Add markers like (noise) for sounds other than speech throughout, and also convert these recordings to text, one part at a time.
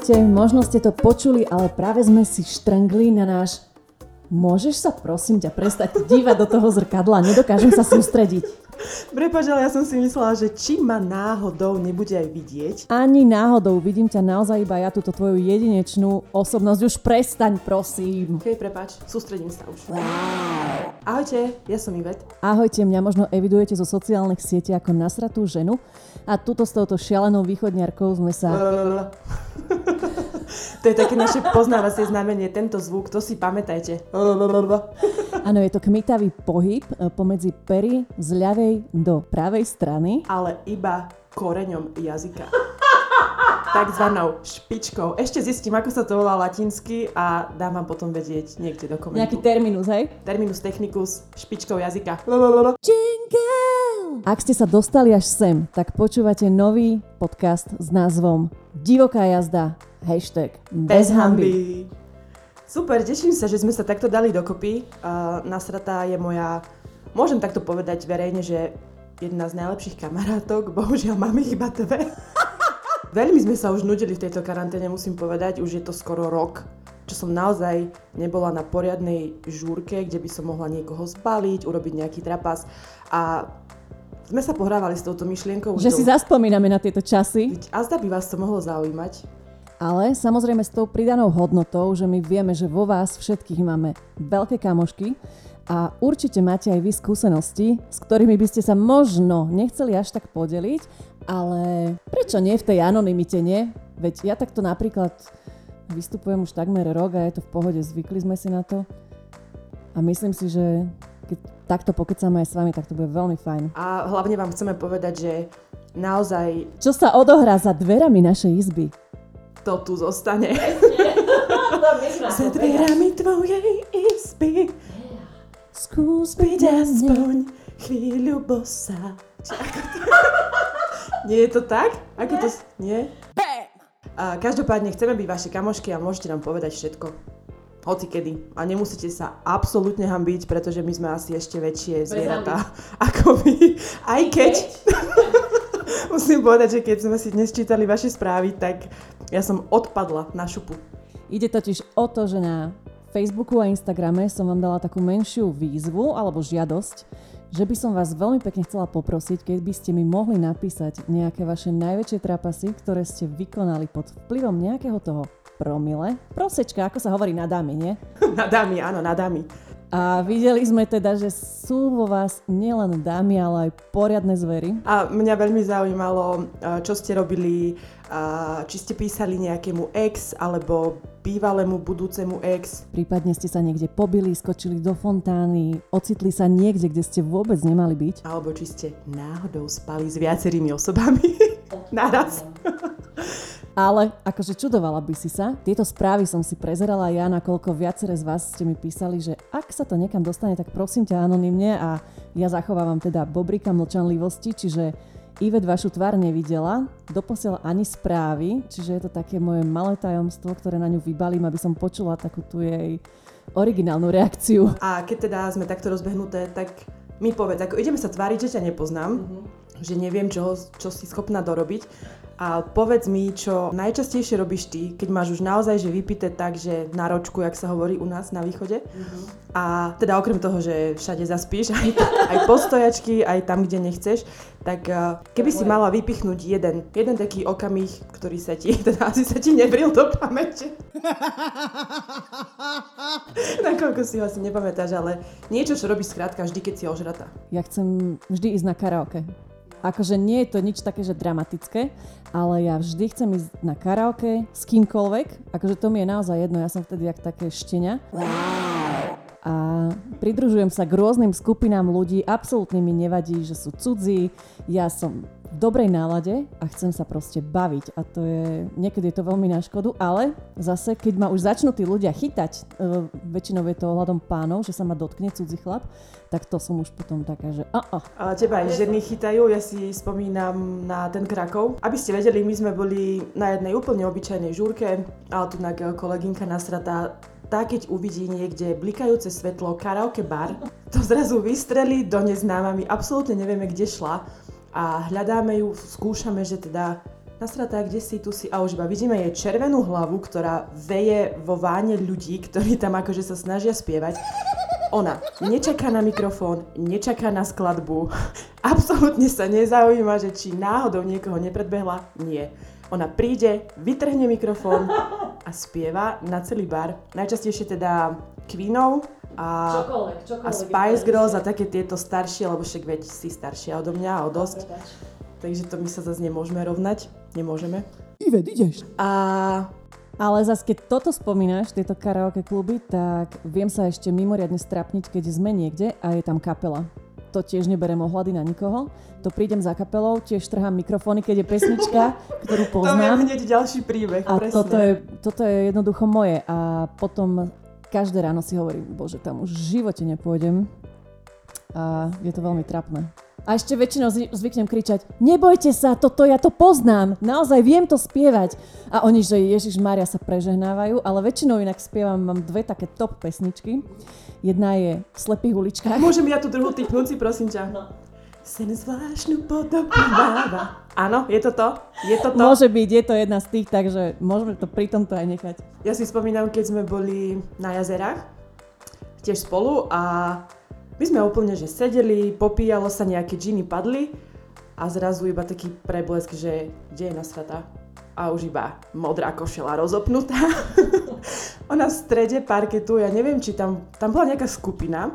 Ahojte, možno ste to počuli, ale práve sme si štrngli na náš Môžeš sa prosím ťa prestať dívať do toho zrkadla, nedokážem sa sústrediť. Prepač, ale ja som si myslela, že či ma náhodou nebude aj vidieť. Ani náhodou, vidím ťa naozaj iba ja, túto tvoju jedinečnú osobnosť. Už prestaň, prosím. Hej, prepač, sústredím sa už. Wow. Ahojte, ja som Ivet. Ahojte, mňa možno evidujete zo sociálnych sietí ako nasratú ženu a tuto s touto šialenou východniarkou sme sa... To je také naše poznávacie znamenie, tento zvuk, to si pamätajte. Áno, je to kmitavý pohyb e, pomedzi pery z ľavej do pravej strany. Ale iba koreňom jazyka. (laughs) Takzvanou špičkou. Ešte zistím, ako sa to volá latinsky a dám vám potom vedieť niekde do komentu. Nejaký terminus, hej? Terminus technicus, špičkou jazyka. Jingle! Ak ste sa dostali až sem, tak počúvate nový podcast s názvom Divoká jazda Hashtag bez hamby. Super, teším sa, že sme sa takto dali dokopy. Uh, nasratá je moja, môžem takto povedať verejne, že jedna z najlepších kamarátok, (laughs) bohužiaľ máme iba dve. (laughs) Veľmi sme sa už nudili v tejto karanténe, musím povedať, už je to skoro rok, čo som naozaj nebola na poriadnej žúrke, kde by som mohla niekoho zbaliť, urobiť nejaký trapas a sme sa pohrávali s touto myšlienkou. Že si zaspomíname na tieto časy. A zda by vás to mohlo zaujímať. Ale samozrejme s tou pridanou hodnotou, že my vieme, že vo vás všetkých máme veľké kamošky a určite máte aj vy skúsenosti, s ktorými by ste sa možno nechceli až tak podeliť, ale prečo nie v tej anonimite, nie? Veď ja takto napríklad vystupujem už takmer rok a je to v pohode, zvykli sme si na to. A myslím si, že keď takto pokecáme aj s vami, tak to bude veľmi fajn. A hlavne vám chceme povedať, že naozaj... Čo sa odohrá za dverami našej izby? to tu zostane. (laughs) Za dverami tvojej izby skús byť aspoň chvíľu bosa. (laughs) Nie je to tak? Ako to... Nie? A každopádne chceme byť vaše kamošky a môžete nám povedať všetko. Hoci kedy. A nemusíte sa absolútne hambiť, pretože my sme asi ešte väčšie zvieratá (laughs) ako vy. Aj keď... (laughs) Musím povedať, že keď sme si dnes čítali vaše správy, tak ja som odpadla na šupu. Ide totiž o to, že na Facebooku a Instagrame som vám dala takú menšiu výzvu alebo žiadosť, že by som vás veľmi pekne chcela poprosiť, keď by ste mi mohli napísať nejaké vaše najväčšie trapasy, ktoré ste vykonali pod vplyvom nejakého toho promile. Prosečka, ako sa hovorí na dámy, nie? (laughs) na dámy, áno, na dámy. A videli sme teda, že sú vo vás nielen dámy, ale aj poriadne zvery. A mňa veľmi zaujímalo, čo ste robili, či ste písali nejakému ex alebo bývalému budúcemu ex. Prípadne ste sa niekde pobili, skočili do fontány, ocitli sa niekde, kde ste vôbec nemali byť. Alebo či ste náhodou spali s viacerými osobami. (laughs) Naraz. (laughs) Ale akože čudovala by si sa. Tieto správy som si prezerala ja, nakoľko viacere z vás ste mi písali, že ak sa to niekam dostane, tak prosím ťa anonymne a ja zachovávam teda bobrika mlčanlivosti, čiže Ivet vašu tvár nevidela, doposiaľ ani správy, čiže je to také moje malé tajomstvo, ktoré na ňu vybalím, aby som počula takú tu jej originálnu reakciu. A keď teda sme takto rozbehnuté, tak mi povedz, ako ideme sa tváriť, že ťa nepoznám, mm-hmm. že neviem, čo, čo si schopná dorobiť a povedz mi, čo najčastejšie robíš ty, keď máš už naozaj že vypité tak, že na ročku, jak sa hovorí u nás na východe. Uh-huh. A teda okrem toho, že všade zaspíš, (laughs) aj, aj postojačky, aj tam, kde nechceš, tak uh, keby si mala vypichnúť jeden, jeden taký okamih, ktorý sa ti, (laughs) teda asi sa ti nevril do pamäte. (laughs) Nakoľko si ho asi nepamätáš, ale niečo, čo robíš skrátka vždy, keď si ožratá. Ja chcem vždy ísť na karaoke. Akože nie je to nič také, že dramatické, ale ja vždy chcem ísť na karaoke s kýmkoľvek. Akože to mi je naozaj jedno, ja som vtedy jak také štenia. A pridružujem sa k rôznym skupinám ľudí, absolútne mi nevadí, že sú cudzí. Ja som v dobrej nálade a chcem sa proste baviť a to je, niekedy je to veľmi na škodu, ale zase, keď ma už začnú tí ľudia chytať, e, väčšinou je to ohľadom pánov, že sa ma dotkne cudzí chlap, tak to som už potom taká, že a, a. Ale teba aj ženy chytajú, ja si spomínam na ten Krakov. Aby ste vedeli, my sme boli na jednej úplne obyčajnej žúrke, ale tu na kolegynka nasratá tá keď uvidí niekde blikajúce svetlo karaoke bar, to zrazu vystrelí do neznáma, my absolútne nevieme, kde šla a hľadáme ju, skúšame, že teda nasratá, kde si, tu si, a už iba vidíme jej červenú hlavu, ktorá veje vo váne ľudí, ktorí tam akože sa snažia spievať. Ona nečaká na mikrofón, nečaká na skladbu, (laughs) absolútne sa nezaujíma, že či náhodou niekoho nepredbehla, nie. Ona príde, vytrhne mikrofón a spieva na celý bar. Najčastejšie teda Queenov, a, čokoľvek, čokoľvek a Spice Girls a také tieto staršie, lebo však veď si staršia odo mňa o dosť. Takže to my sa zase nemôžeme rovnať. Nemôžeme. Ived, ideš. A Ale zase, keď toto spomínaš, tieto karaoke kluby, tak viem sa ešte mimoriadne strapniť, keď sme niekde a je tam kapela. To tiež neberem ohľady na nikoho. To prídem za kapelou, tiež trhám mikrofóny, keď je pesnička, ktorú to je poznám. hneď ďalší príbeh, A presne. toto je, toto je jednoducho moje. A potom každé ráno si hovorím, bože, tam už v živote nepôjdem. A je to veľmi trapné. A ešte väčšinou zvyknem kričať, nebojte sa, toto ja to poznám, naozaj viem to spievať. A oni, že Ježiš Mária sa prežehnávajú, ale väčšinou inak spievam, mám dve také top pesničky. Jedna je v slepých uličkách. (laughs) Môžem ja tú druhú typnúť si, prosím ťa? No. Sen zvláštnu podobu máva. Áno, je to to? Je to to? Môže byť, je to jedna z tých, takže môžeme to pri tomto aj nechať. Ja si spomínam, keď sme boli na jazerách, tiež spolu a my sme úplne, že sedeli, popíjalo sa, nejaké džiny padli a zrazu iba taký preblesk, že kde je nasratá? A už iba modrá košela rozopnutá. (laughs) Ona v strede parketu, ja neviem, či tam, tam bola nejaká skupina,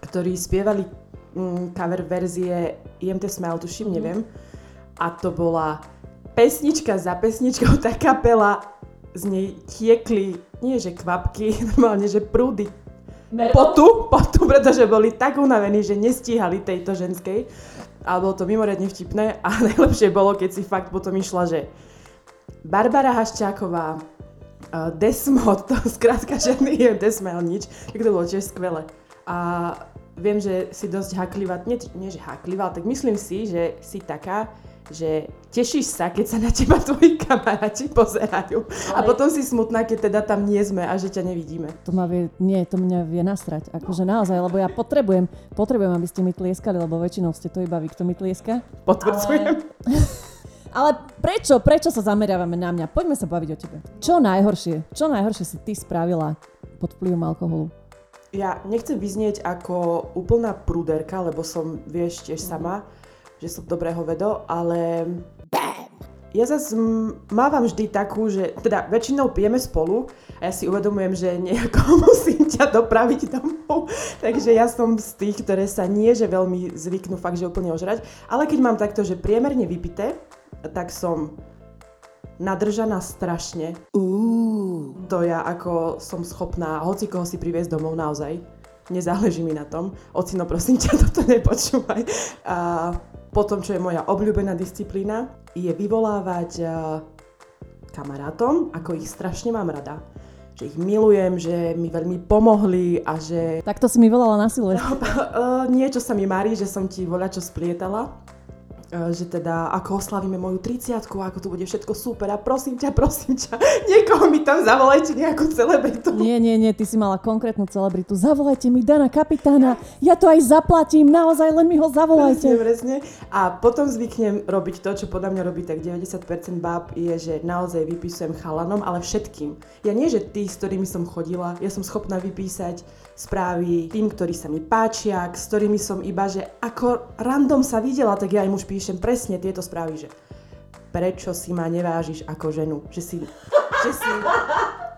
ktorí spievali mm, cover verzie IMT Smile, tuším, neviem. A to bola pesnička za pesničkou, tá kapela, z nej tiekli, nie že kvapky, (laughs) normálne, že prúdy potu, potu, pretože boli tak unavení, že nestíhali tejto ženskej. A bolo to mimoriadne vtipné a (laughs) najlepšie bolo, keď si fakt potom išla, že Barbara Haščáková, uh, Desmod, to skrátka žiadny je Desmel nič, tak to bolo tiež skvelé. A viem, že si dosť haklivá, nie, nie že haklivá, ale tak myslím si, že si taká, že tešíš sa, keď sa na teba tvoji kamaráti pozerajú. A potom si smutná, keď teda tam nie sme a že ťa nevidíme. To ma vie, nie, to mňa vie nasrať. Akože naozaj, lebo ja potrebujem, potrebujem, aby ste mi tlieskali, lebo väčšinou ste to iba vy, kto mi tlieska. Potvrdzujem. Ale prečo, prečo sa zameriavame na mňa? Poďme sa baviť o tebe. Čo najhoršie, čo najhoršie si ty spravila pod vplyvom alkoholu? Ja nechcem vyznieť ako úplná prúderka, lebo som, vieš, tiež sama, že som dobrého vedo, ale ja zase mávam vždy takú, že teda väčšinou pijeme spolu a ja si uvedomujem, že nejako (laughs) musím ťa dopraviť domov. Takže ja som z tých, ktoré sa nie, že veľmi zvyknú fakt, že úplne ožrať. Ale keď mám takto, že priemerne vypité, tak som nadržaná strašne. To ja ako som schopná hoci koho si priviesť domov naozaj. Nezáleží mi na tom. Ocino, prosím ťa, (laughs) toto nepočúvaj. A potom, čo je moja obľúbená disciplína, je vyvolávať a, kamarátom, ako ich strašne mám rada. Že ich milujem, že mi veľmi pomohli a že Takto si mi volala na Silvestra. Uh, niečo sa mi marí, že som ti voľačo splietala. Uh, že teda ako oslavíme moju 30 ako to bude všetko super a prosím ťa, prosím ťa, (laughs) niekoho mi tam zavolajte, nejakú celebritu. Nie, nie, nie, ty si mala konkrétnu celebritu. Zavolajte mi Dana Kapitána, ja to aj zaplatím, naozaj len mi ho Presne, zavolajte. presne. A potom zvyknem robiť to, čo podľa mňa robí tak 90% báb, je, že naozaj vypísujem chalanom, ale všetkým. Ja nie, že tí, s ktorými som chodila, ja som schopná vypísať správy tým, ktorí sa mi páčia, s ktorými som iba, že ako random sa videla, tak ja im už píšem presne tieto správy, že prečo si ma nevážiš ako ženu, že si, že si,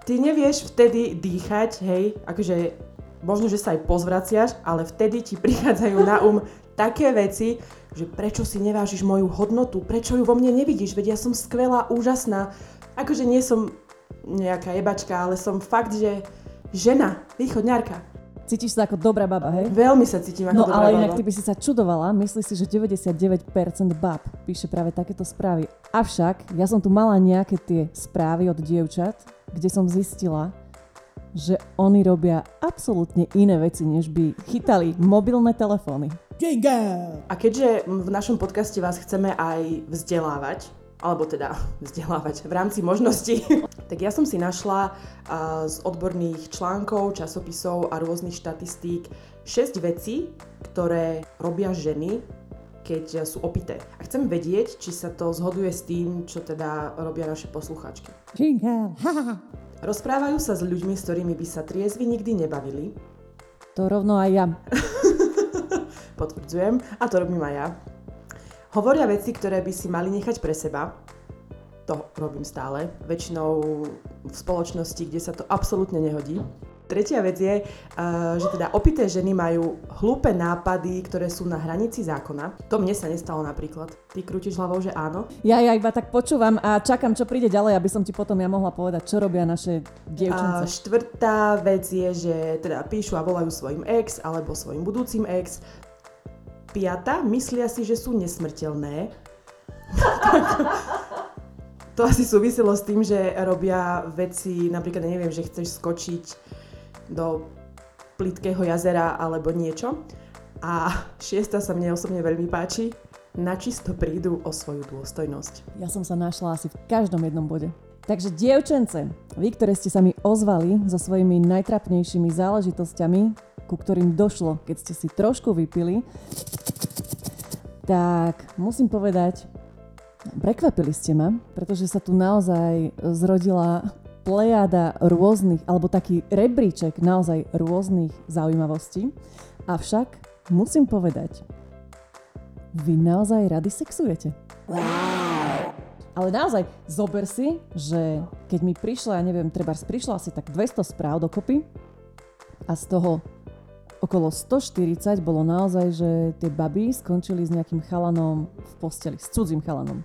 ty nevieš vtedy dýchať, hej, akože možno, že sa aj pozvraciaš, ale vtedy ti prichádzajú na um také veci, že prečo si nevážiš moju hodnotu, prečo ju vo mne nevidíš, veď ja som skvelá, úžasná. Akože nie som nejaká jebačka, ale som fakt, že žena, východňarka. Cítiš sa ako dobrá baba, hej? Veľmi sa cítim ako No dobrá ale baba. inak ty by si sa čudovala, myslíš si, že 99% bab píše práve takéto správy. Avšak ja som tu mala nejaké tie správy od dievčat, kde som zistila, že oni robia absolútne iné veci, než by chytali mobilné telefóny. A keďže v našom podcaste vás chceme aj vzdelávať, alebo teda (laughs) vzdelávať v rámci možností, (laughs) tak ja som si našla z odborných článkov, časopisov a rôznych štatistík 6 vecí, ktoré robia ženy, keď sú opité. A chcem vedieť, či sa to zhoduje s tým, čo teda robia naše posluchačky. Rozprávajú sa s ľuďmi, s ktorými by sa triezvy nikdy nebavili. To rovno aj ja. (laughs) Potvrdzujem. A to robím aj ja. Hovoria veci, ktoré by si mali nechať pre seba. To robím stále. Väčšinou v spoločnosti, kde sa to absolútne nehodí. Tretia vec je, eh, že teda opité ženy majú hlúpe nápady, ktoré sú na hranici zákona. To mne sa nestalo napríklad. Ty krútiš hlavou, že áno. Ja ja iba tak počúvam a čakám, čo príde ďalej, aby som ti potom ja mohla povedať, čo robia naše A dievčence. štvrtá vec je, že teda píšu a volajú svojim ex alebo svojim budúcim ex. Piata, myslia si, že sú nesmrteľné. (laughs) to asi súviselo s tým, že robia veci, napríklad, neviem, že chceš skočiť do plitkého jazera alebo niečo. A šiesta sa mne osobne veľmi páči. Načisto prídu o svoju dôstojnosť. Ja som sa našla asi v každom jednom bode. Takže dievčence, vy, ktoré ste sa mi ozvali so svojimi najtrapnejšími záležitosťami, ku ktorým došlo, keď ste si trošku vypili, tak musím povedať, prekvapili ste ma, pretože sa tu naozaj zrodila plejada rôznych, alebo taký rebríček naozaj rôznych zaujímavostí. Avšak musím povedať, vy naozaj rady sexujete. Ale naozaj, zober si, že keď mi prišla, ja neviem, treba prišlo asi tak 200 správ dokopy a z toho okolo 140 bolo naozaj, že tie baby skončili s nejakým chalanom v posteli, s cudzím chalanom.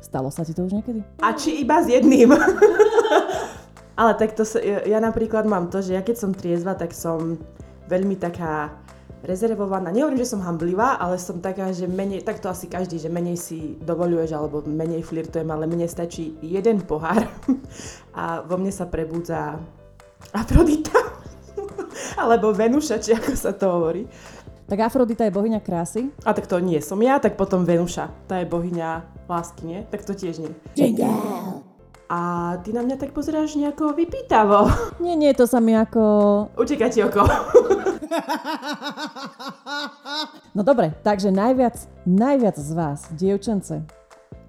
Stalo sa ti to už niekedy? A či iba s jedným? (laughs) Ale tak to sa, ja, napríklad mám to, že ja keď som triezva, tak som veľmi taká rezervovaná. Nehovorím, že som hamblivá, ale som taká, že menej, tak to asi každý, že menej si dovoluješ alebo menej flirtujem, ale mne stačí jeden pohár (laughs) a vo mne sa prebudza Afrodita. Alebo Venuša, či ako sa to hovorí. Tak Afrodita je bohyňa krásy. A tak to nie som ja, tak potom Venuša. Tá je bohyňa lásky, nie? Tak to tiež nie. Jingle. A ty na mňa tak pozeráš nejako vypýtavo. (laughs) Nie, nie, to sa mi ako... Uteká ti oko. (laughs) No dobre, takže najviac, najviac z vás, dievčence,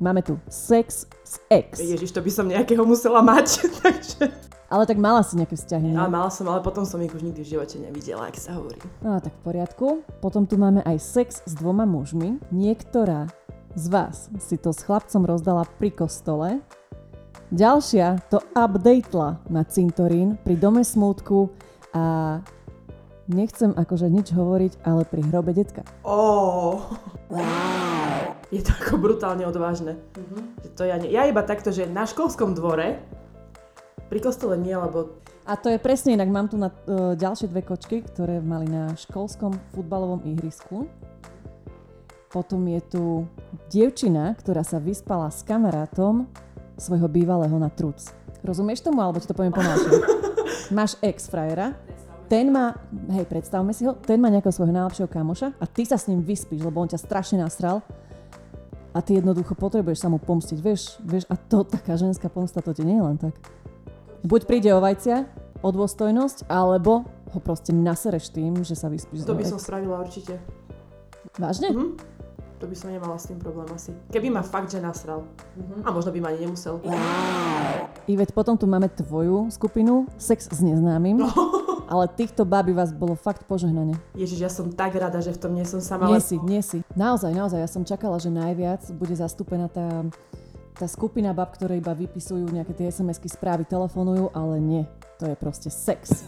máme tu sex s ex. Ježiš, to by som nejakého musela mať. (laughs) Takže... Ale tak mala si nejaké vzťahy? Ale mala som, ale potom som ich už nikdy v živote nevidela, ak sa hovorí. No tak v poriadku. Potom tu máme aj sex s dvoma mužmi. Niektorá z vás si to s chlapcom rozdala pri kostole. Ďalšia to updatela na cintorín pri dome smútku a nechcem akože nič hovoriť, ale pri hrobe detka. Oh. Je to ako brutálne odvážne. Že to ja, nie. ja iba takto, že na školskom dvore, pri kostole nie, lebo A to je presne inak, mám tu na uh, ďalšie dve kočky, ktoré mali na školskom futbalovom ihrisku. Potom je tu dievčina, ktorá sa vyspala s kamarátom svojho bývalého na truc. Rozumieš tomu, alebo ti to poviem pomalšie? (laughs) Máš ex-frajera, ten má, hej, predstavme si ho, ten má nejakého svojho najlepšieho kamoša a ty sa s ním vyspíš, lebo on ťa strašne nasral a ty jednoducho potrebuješ sa mu pomstiť, vieš, vieš, a to taká ženská pomsta, to ti nie je len tak. Buď príde o vajcia, o dôstojnosť, alebo ho proste nasereš tým, že sa vyspíš to by som spravila určite. Vážne? Mhm. To by som nemala s tým problém asi. Keby ma fakt, že nasral. A možno by ma ani nemusel. Ivet, potom tu máme tvoju skupinu, sex s neznámym, (laughs) ale týchto baby vás bolo fakt požehnanie. Ježiš, ja som tak rada, že v tom nie som sama. Nie si, nie si. Naozaj, naozaj, ja som čakala, že najviac bude zastúpená tá, tá skupina bab, ktoré iba vypisujú nejaké tie SMS-ky, správy, telefonujú, ale nie. To je proste sex.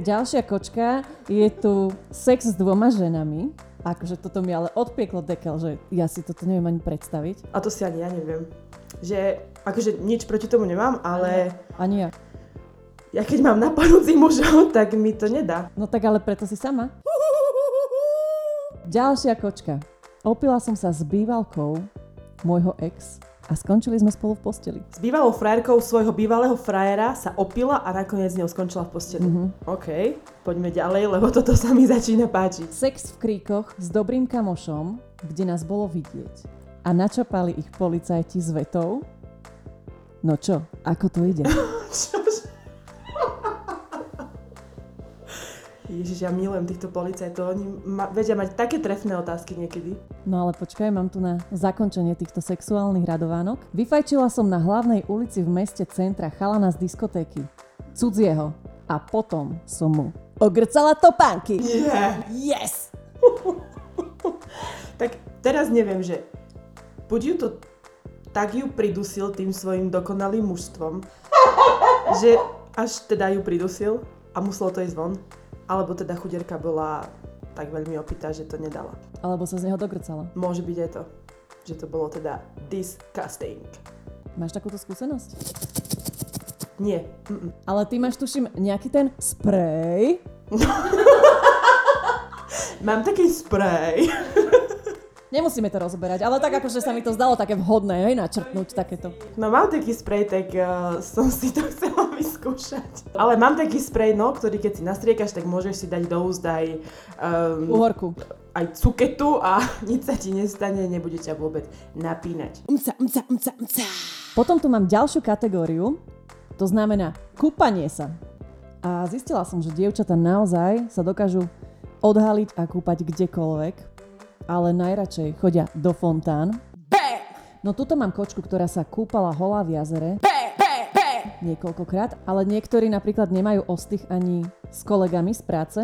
Ďalšia kočka je tu sex s dvoma ženami. Akože toto mi ale odpieklo dekel, že ja si toto neviem ani predstaviť. A to si ani ja neviem. Že, akože nič proti tomu nemám, ale Ani ja. ja keď mám napadnúcich mužov, (laughs) tak mi to nedá. No tak ale preto si sama. Ďalšia kočka. Opila som sa s bývalkou môjho ex a skončili sme spolu v posteli. S bývalou frajerkou svojho bývalého frajera sa opila a nakoniec s ňou skončila v posteli. Mhm. OK, poďme ďalej, lebo toto sa mi začína páčiť. Sex v kríkoch s dobrým kamošom, kde nás bolo vidieť. A načapali ich policajti s vetou. No čo, ako to ide? (laughs) Čože? Ježiš, ja milujem týchto policajtov, oni ma, vedia mať také trefné otázky niekedy. No ale počkaj, mám tu na zakončenie týchto sexuálnych radovánok. Vyfajčila som na hlavnej ulici v meste centra chalana z diskotéky. Cudzieho. A potom som mu ogrcala topánky. Nie. Yes! (laughs) Tak teraz neviem, že buď ju to tak ju pridusil tým svojim dokonalým mužstvom, (laughs) že až teda ju pridusil a muselo to ísť von, alebo teda chuderka bola tak veľmi opitá, že to nedala. Alebo sa z neho dogrcala. Môže byť aj to, že to bolo teda disgusting. Máš takúto skúsenosť? Nie. Mm-mm. Ale ty máš, tuším, nejaký ten sprej. (laughs) Mám taký sprej. Nemusíme to rozoberať, ale tak akože sa mi to zdalo také vhodné, hej, načrtnúť takéto. No mám taký sprej, tak uh, som si to (laughs) chcela vyskúšať. Ale mám taký sprej, no, ktorý keď si nastriekaš, tak môžeš si dať do úst aj, um, Uhorku. aj cuketu a (laughs) nič sa ti nestane, nebude ťa vôbec napínať. Umca, umca, umca, umca. Potom tu mám ďalšiu kategóriu, to znamená kúpanie sa. A zistila som, že dievčatá naozaj sa dokážu odhaliť a kúpať kdekoľvek, ale najradšej chodia do fontán. No tuto mám kočku, ktorá sa kúpala holá v jazere niekoľkokrát, ale niektorí napríklad nemajú ostých ani s kolegami z práce.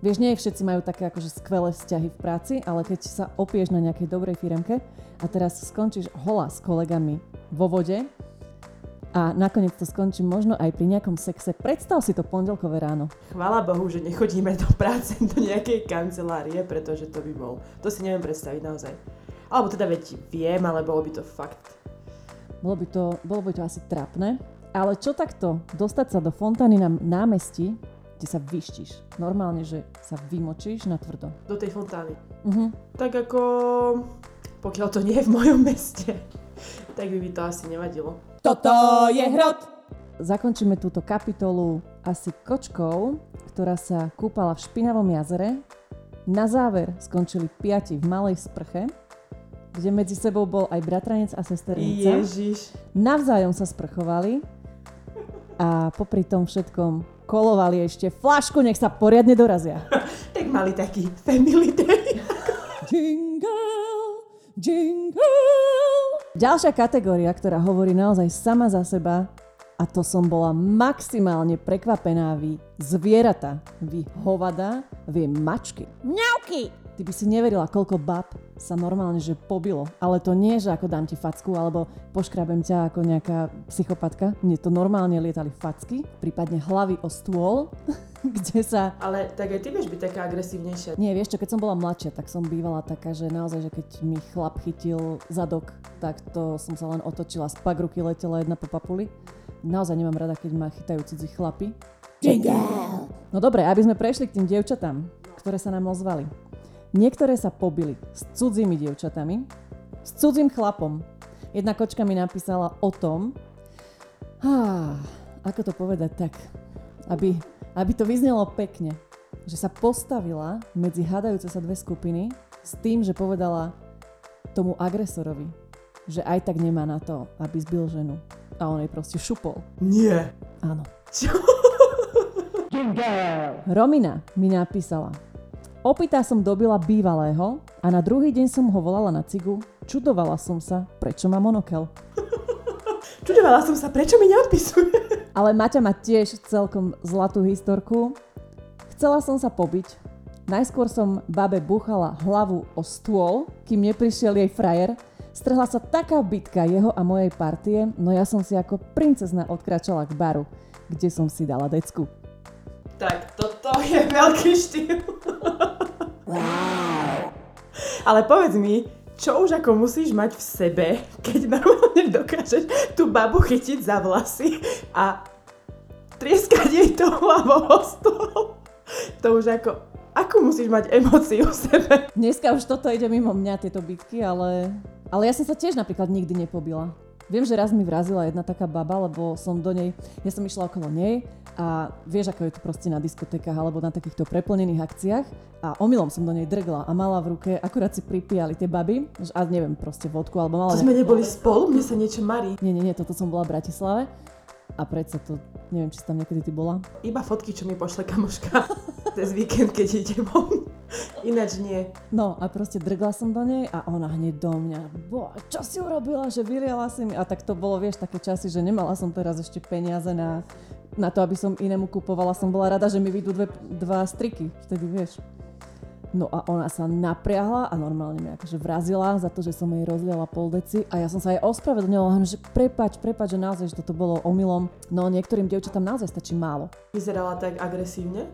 Vieš, nie všetci majú také akože skvelé vzťahy v práci, ale keď sa opieš na nejakej dobrej firemke a teraz skončíš holá s kolegami vo vode a nakoniec to skončí možno aj pri nejakom sexe, predstav si to pondelkové ráno. Chvála Bohu, že nechodíme do práce, do nejakej kancelárie, pretože to by bol. To si neviem predstaviť naozaj. Alebo teda veď viem, ale bolo by to fakt. Bolo by to, bolo by to asi trapné. Ale čo takto? Dostať sa do fontány na námestí, kde sa vyštíš. Normálne, že sa vymočíš na tvrdo. Do tej fontány. Mhm. Tak ako... Pokiaľ to nie je v mojom meste, (laughs) tak by mi to asi nevadilo. Toto je hrot! Zakončíme túto kapitolu asi kočkou, ktorá sa kúpala v špinavom jazere. Na záver skončili piati v malej sprche, kde medzi sebou bol aj bratranec a sesternica. Ježiš. Navzájom sa sprchovali a popri tom všetkom kolovali ešte flašku, nech sa poriadne dorazia. (laughs) Tak mali taký family day. Jingle, jingle. Ďalšia kategória, ktorá hovorí naozaj sama za seba, a to som bola maximálne prekvapená vy zvieratá, vy hovada, vy mačky. Mňauky. Ty by si neverila, koľko bab sa normálne že pobilo. Ale to nie, že ako dám ti facku, alebo poškrabem ťa ako nejaká psychopatka. Mne to normálne lietali facky, prípadne hlavy o stôl, (laughs) kde sa Ale tak aj ty vieš byť taká agresívnejšia. nie, vieš čo, keď som bola mladšia, tak som bývala taká, že naozaj, že keď mi chlap chytil zadok, tak to som sa len otočila, z ruky letela jedna po papuli. Naozaj nemám rada, keď ma chytajú cudzí chlapi. Jingle. No dobre, aby sme prešli k tým dievčatám, ktoré sa nám ozvali. Niektoré sa pobili s cudzími dievčatami, s cudzím chlapom. Jedna kočka mi napísala o tom, ah, ako to povedať tak, aby, aby to vyznelo pekne, že sa postavila medzi hádajúce sa dve skupiny s tým, že povedala tomu agresorovi, že aj tak nemá na to, aby zbil ženu. A on jej proste šupol. Nie. Áno. Čo? Romina mi napísala. Opýta som dobila bývalého a na druhý deň som ho volala na cigu. Čudovala som sa, prečo má monokel. (laughs) Čudovala som sa, prečo mi neodpisuje? (laughs) Ale Maťa má tiež celkom zlatú historku. Chcela som sa pobiť. Najskôr som babe buchala hlavu o stôl, kým neprišiel jej frajer. Strhla sa taká bitka jeho a mojej partie, no ja som si ako princezna odkračala k baru, kde som si dala decku. Tak, toto je veľký štýl. Ale povedz mi, čo už ako musíš mať v sebe, keď normálne dokážeš tú babu chytiť za vlasy a trieskať jej to hlavou o stôl. To už ako, ako musíš mať emóciu v sebe. Dneska už toto ide mimo mňa, tieto bitky, ale, ale ja som sa tiež napríklad nikdy nepobila. Viem, že raz mi vrazila jedna taká baba, lebo som do nej, ja som išla okolo nej a vieš, ako je to proste na diskotékach alebo na takýchto preplnených akciách a omylom som do nej drgla a mala v ruke, akurát si pripíjali tie baby, a neviem, proste vodku alebo mala... To sme neboli spolu, mne sa niečo marí. Nie, nie, nie, toto som bola v Bratislave. A predsa to, neviem, či si tam niekedy ty bola. Iba fotky, čo mi pošle kamoška (laughs) cez víkend, keď ide von. Ináč nie. No a proste drgla som do nej a ona hneď do mňa. Bo, čo si urobila, že vyliala si mi? A tak to bolo, vieš, také časy, že nemala som teraz ešte peniaze na, na to, aby som inému kupovala. Som bola rada, že mi vyjdú dve, dva striky. Vtedy, vieš. No a ona sa napriahla a normálne mi akože vrazila za to, že som jej rozliala pol deci a ja som sa jej ospravedlnila, že prepač, prepač, že naozaj, že toto bolo omylom. No niektorým dievčatám naozaj stačí málo. Vyzerala tak agresívne.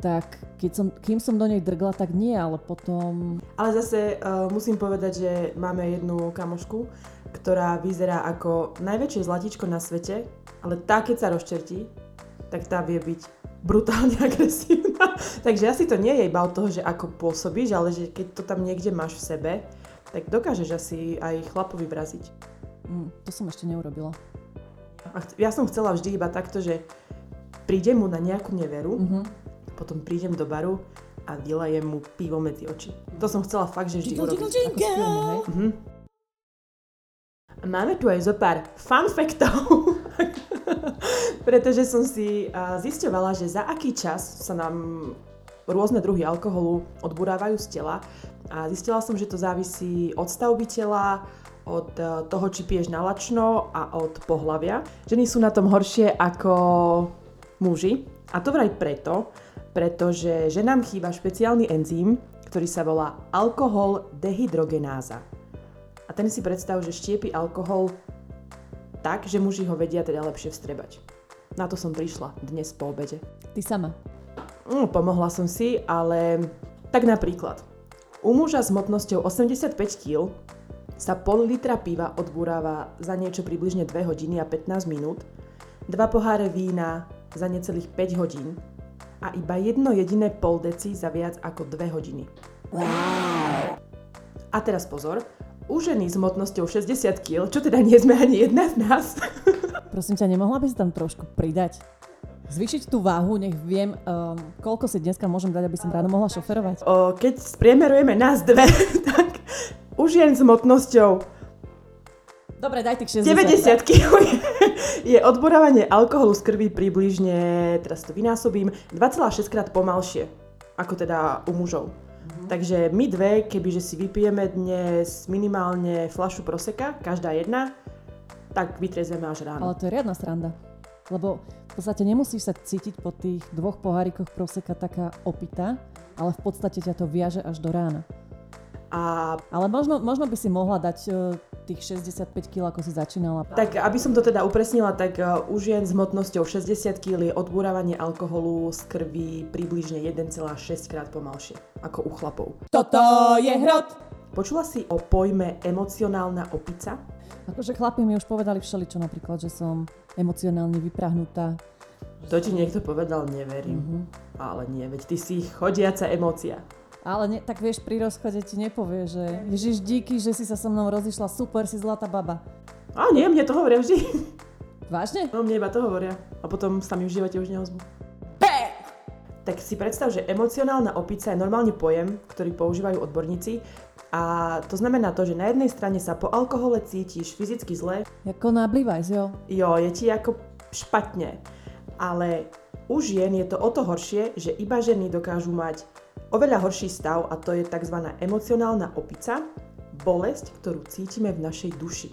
Tak keď som, kým som do nej drgla, tak nie, ale potom... Ale zase uh, musím povedať, že máme jednu kamošku, ktorá vyzerá ako najväčšie zlatičko na svete, ale tá, keď sa rozčertí, tak tá vie byť brutálne (laughs) agresívna. Takže asi to nie je iba od toho, že ako pôsobíš, ale že keď to tam niekde máš v sebe, tak dokážeš asi aj chlapovi vraziť. Mm, to som ešte neurobila. A ch- ja som chcela vždy iba takto, že prídem mu na nejakú neveru, Mhm. potom prídem do baru a vylejem mu pivo medzi oči. To som chcela fakt, že vždy urobiť. Mhm. Máme tu aj zo pár fun factov, (laughs) (laughs) pretože som si zisťovala, že za aký čas sa nám rôzne druhy alkoholu odburávajú z tela a zistila som, že to závisí od stavby tela, od e, toho, či piješ nalačno a od pohlavia. Ženy sú na tom horšie ako muži a to vraj preto, pretože ženám chýba špeciálny enzym, ktorý sa volá alkohol dehydrogenáza. A ten si predstav, že štiepi alkohol tak, že muži ho vedia teda lepšie vstrebať. Na to som prišla dnes po obede. Ty sama. Mm, pomohla som si, ale tak napríklad. U muža s hmotnosťou 85 kg sa pol litra piva odburáva za niečo približne 2 hodiny a 15 minút, 2 poháre vína za necelých 5 hodín a iba jedno jediné pol deci za viac ako 2 hodiny. A teraz pozor, u ženy s hmotnosťou 60 kg, čo teda nie sme ani jedna z nás, (laughs) Prosím ťa, nemohla by si tam trošku pridať? Zvýšiť tú váhu, nech viem, um, koľko si dneska môžem dať, aby som ráno mohla šoferovať. o, keď spriemerujeme nás dve, (laughs) tak u žien s hmotnosťou Dobre, daj tých 60. 90 kg je, je odborávanie alkoholu z krvi približne, teraz to vynásobím, 2,6 krát pomalšie, ako teda u mužov. Takže my dve, kebyže si vypijeme dnes minimálne flašu proseka, každá jedna, tak vytrezeme až ráno. Ale to je riadna sranda. Lebo v podstate nemusíš sa cítiť po tých dvoch pohárikoch proseka taká opita, ale v podstate ťa to viaže až do rána. A Ale možno, možno by si mohla dať e, tých 65 kg, ako si začínala. tak, aby som to teda upresnila, tak uh, u žien s hmotnosťou 60 kg je odbúravanie alkoholu z krvi približne 1,6 krát pomalšie, ako u chlapov. Toto je hrot! Počula si o pojme emocionálna opica? Akože chlapi mi už povedali všeličo napríklad, že som emocionálne vyprahnutá. To ti niekto povedal, neverím. Mhm. Ale nie, veď ty si chodiaca emócia. Ale ne, tak vieš, pri rozchode ti nepovie, že Ježiš, díky, že si sa so mnou rozišla, super, si zlatá baba. A nie, mne to hovoria vždy. Vážne? No mne iba to hovoria. A potom sa mi v živote už neozvú. Tak si predstav, že emocionálna opica je normálne pojem, ktorý používajú odborníci. A to znamená to, že na jednej strane sa po alkohole cítiš fyzicky zle, Jako na Blivajs, jo. jo, je ti ako špatne. Ale u žien je to o to horšie, že iba ženy dokážu mať oveľa horší stav a to je tzv. emocionálna opica, bolesť, ktorú cítime v našej duši.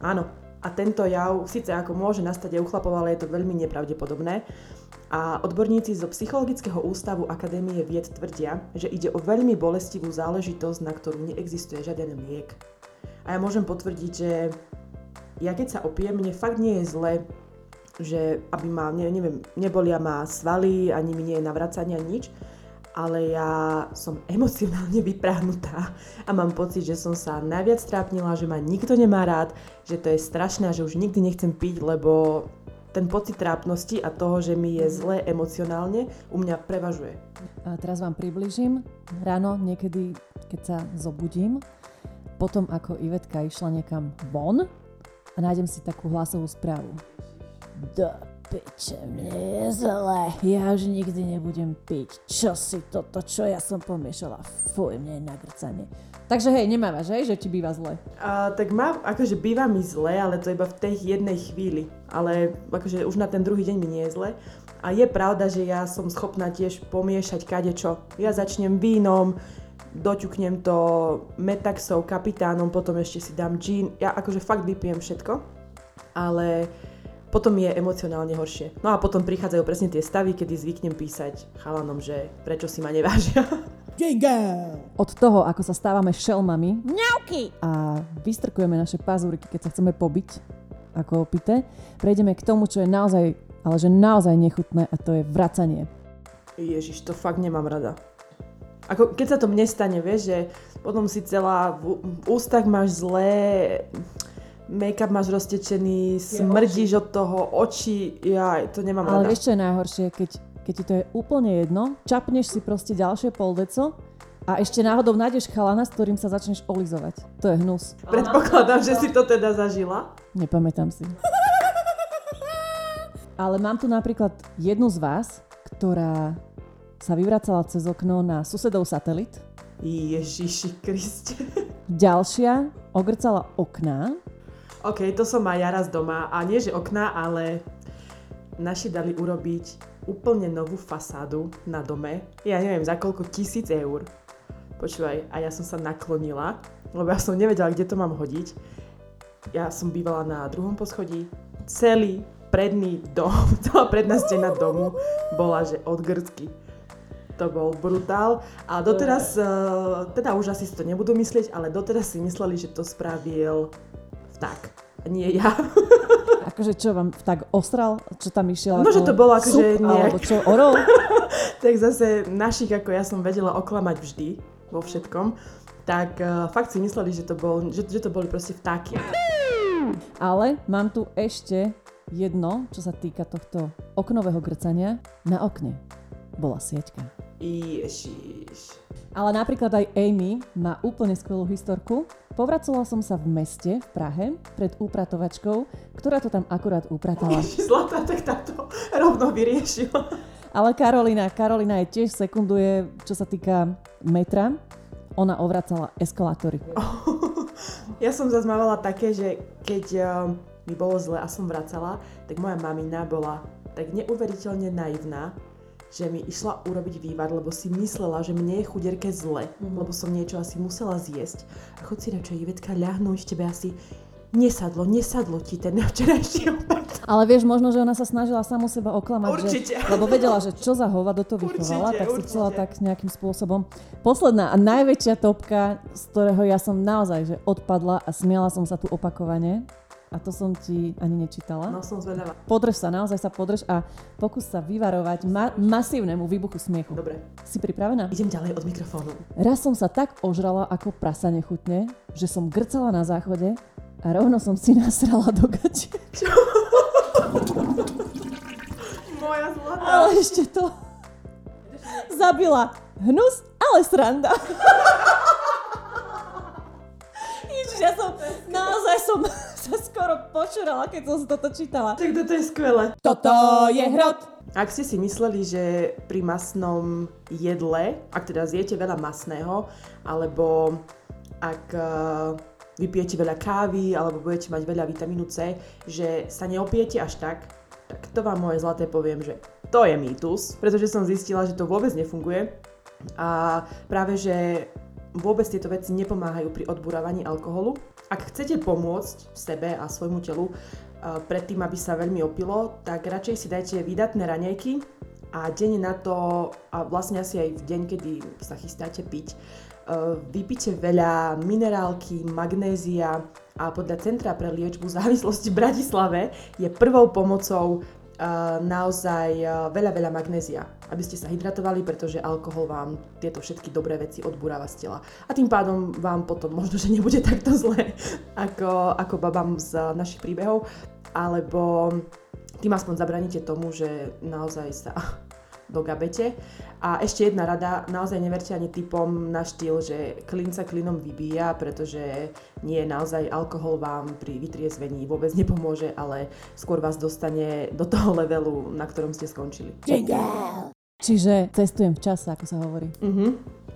Áno, a tento jav síce ako môže nastať aj u chlapov, ale je to veľmi nepravdepodobné. A odborníci zo Psychologického ústavu Akadémie vied tvrdia, že ide o veľmi bolestivú záležitosť, na ktorú neexistuje žiaden liek. A ja môžem potvrdiť, že ja keď sa opijem, mne fakt nie je zle, že aby ma, ne, neviem, nebolia ma svaly, ani mi nie je navracania nič, ale ja som (laughs) emocionálne vyprahnutá a mám pocit, že som sa najviac trápnila, že ma nikto nemá rád, že to je strašné že už nikdy nechcem piť, lebo ten pocit trápnosti a toho, že mi je zle emocionálne, u mňa prevažuje. A teraz vám približím. Ráno niekedy, keď sa zobudím, potom ako Ivetka išla niekam von a nájdem si takú hlasovú správu. The piče, mne je zle. Ja už nikdy nebudem piť. Čo si toto, čo ja som pomiešala? Fuj, mne je nagrcanie. Takže hej, nemávaš, hej, že ti býva zle. A, tak má, akože býva mi zle, ale to iba v tej jednej chvíli. Ale akože už na ten druhý deň mi nie je zle. A je pravda, že ja som schopná tiež pomiešať kadečo. Ja začnem vínom, doťuknem to metaxou, kapitánom, potom ešte si dám gin. Ja akože fakt vypijem všetko, ale potom je emocionálne horšie. No a potom prichádzajú presne tie stavy, kedy zvyknem písať chalanom, že prečo si ma nevážia. (laughs) Od toho, ako sa stávame šelmami Mňauky. a vystrkujeme naše pazúriky, keď sa chceme pobiť, ako opité, prejdeme k tomu, čo je naozaj, ale že naozaj nechutné a to je vracanie. Ježiš, to fakt nemám rada. Ako, keď sa to mne stane, vieš, že potom si celá v, v ústach máš zlé, make-up máš roztečený, smrdíš od toho, oči, ja to nemám Ale rada. vieš, čo je najhoršie, keď, keď ti to je úplne jedno, čapneš si proste ďalšie pol deco a ešte náhodou nájdeš chalana, s ktorým sa začneš olizovať. To je hnus. (laughs) Predpokladám, že si to teda zažila. Nepamätám si. (laughs) Ale mám tu napríklad jednu z vás, ktorá sa vyvracala cez okno na susedov satelit. Ježiši Kriste. (laughs) Ďalšia ogrcala okná. OK, to som aj ja raz doma. A nie, že okná, ale naši dali urobiť úplne novú fasádu na dome. Ja neviem, za koľko tisíc eur. Počúvaj, a ja som sa naklonila, lebo ja som nevedela, kde to mám hodiť. Ja som bývala na druhom poschodí. Celý predný dom, (laughs) celá predná stena domu bola, že od grcky. To bol brutál. A doteraz, uh, teda už asi si to nebudú myslieť, ale doteraz si mysleli, že to spravil vták. A nie ja. (laughs) Akože čo vám tak ostral? Čo tam išiel? No, že to bolo akože nejak- Alebo čo, orol? (laughs) tak zase našich, ako ja som vedela oklamať vždy vo všetkom, tak uh, fakt si mysleli, že to, bol, že, že to boli proste vtáky. Ale mám tu ešte jedno, čo sa týka tohto oknového grcania. Na okne bola sieťka. Ježiš. Ale napríklad aj Amy má úplne skvelú historku. Povracala som sa v meste, v Prahe, pred úpratovačkou, ktorá to tam akurát upratala. Ježiš, zlatá, tak táto rovno vyriešila. Ale Karolina, Karolina je tiež sekunduje, čo sa týka metra. Ona ovracala eskalátory. Ja som zase mávala také, že keď uh, mi bolo zle a som vracala, tak moja mamina bola tak neuveriteľne naivná, že mi išla urobiť vývar, lebo si myslela, že mne je chuderke zle, mm-hmm. lebo som niečo asi musela zjesť. A chod si radšej, Ivetka, ľahnúť, tebe asi nesadlo, nesadlo ti ten včerajší obed. Ale vieš, možno, že ona sa snažila samu seba oklamať, Určite. Že, lebo vedela, že čo za hovado to vychovala, Určite, tak si určite. chcela tak nejakým spôsobom. Posledná a najväčšia topka, z ktorého ja som naozaj že odpadla a smiala som sa tu opakovane, a to som ti ani nečítala. No som zvedavá. Podrž sa, naozaj sa podrž a pokus sa vyvarovať ma- masívnemu výbuchu smiechu. Dobre, Si pripravená? idem ďalej od mikrofónu. Raz som sa tak ožrala ako prasa nechutne, že som grcala na záchode a rovno som si nasrala do gačiek. Moja zlatá. Ale ešte to zabila hnus, ale sranda. Ježiš, ja som, naozaj som (laughs) sa skoro počurala, keď som si toto čítala. Tak toto je skvelé. Toto je hrot. Ak ste si mysleli, že pri masnom jedle, ak teda zjete veľa masného, alebo ak uh, vypijete veľa kávy, alebo budete mať veľa vitamínu C, že sa neopijete až tak, tak to vám moje zlaté poviem, že to je mýtus, pretože som zistila, že to vôbec nefunguje a práve, že vôbec tieto veci nepomáhajú pri odburávaní alkoholu. Ak chcete pomôcť sebe a svojmu telu uh, predtým, aby sa veľmi opilo, tak radšej si dajte výdatné raňajky a deň na to, a vlastne asi aj v deň, kedy sa chystáte piť, uh, vypite veľa minerálky, magnézia a podľa Centra pre liečbu závislosti v Bratislave je prvou pomocou naozaj veľa, veľa magnézia, aby ste sa hydratovali, pretože alkohol vám tieto všetky dobré veci odburáva z tela. A tým pádom vám potom možno, že nebude takto zle ako, ako babám z našich príbehov, alebo tým aspoň zabraníte tomu, že naozaj sa do gabete. A ešte jedna rada, naozaj neverte ani typom na štýl, že klin sa klinom vybíja, pretože nie naozaj alkohol vám pri vytriezvení vôbec nepomôže, ale skôr vás dostane do toho (laughs) levelu, na ktorom ste skončili. Čiže cestujem v čase, ako sa hovorí. Mhm.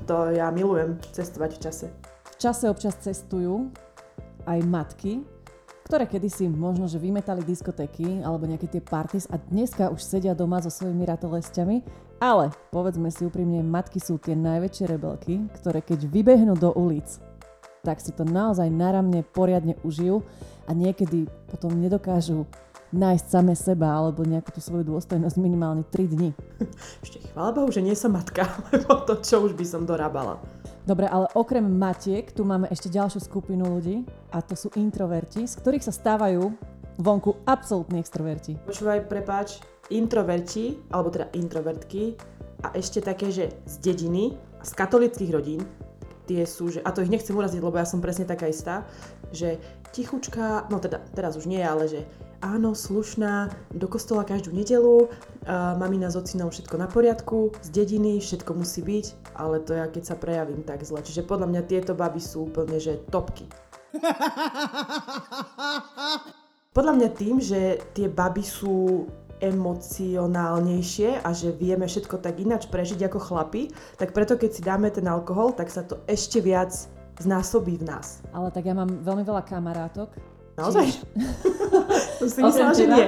To ja milujem, cestovať v čase. V čase občas cestujú aj matky, ktoré kedysi možno, že vymetali diskotéky alebo nejaké tie parties a dneska už sedia doma so svojimi ratolestiami, ale povedzme si úprimne, matky sú tie najväčšie rebelky, ktoré keď vybehnú do ulic, tak si to naozaj naramne poriadne užijú a niekedy potom nedokážu nájsť same seba alebo nejakú tú svoju dôstojnosť minimálne 3 dni. (laughs) Ešte chvála Bohu, že nie som matka, (laughs) lebo to čo už by som dorábala. Dobre, ale okrem matiek tu máme ešte ďalšiu skupinu ľudí a to sú introverti, z ktorých sa stávajú vonku absolútni extroverti. Počúvaj, prepáč, introverti, alebo teda introvertky a ešte také, že z dediny, z katolických rodín, tie sú, že, a to ich nechcem uraziť, lebo ja som presne taká istá, že tichučka, no teda teraz už nie, ale že áno, slušná, do kostola každú nedelu, uh, mamina s ocinou všetko na poriadku, z dediny všetko musí byť, ale to ja keď sa prejavím tak zle. Čiže podľa mňa tieto baby sú úplne, že topky. (laughs) Podľa mňa tým, že tie baby sú emocionálnejšie a že vieme všetko tak ináč prežiť ako chlapi, tak preto keď si dáme ten alkohol, tak sa to ešte viac znásobí v nás. Ale tak ja mám veľmi veľa kamarátok. Naozaj? (laughs) To si myslela, že nie.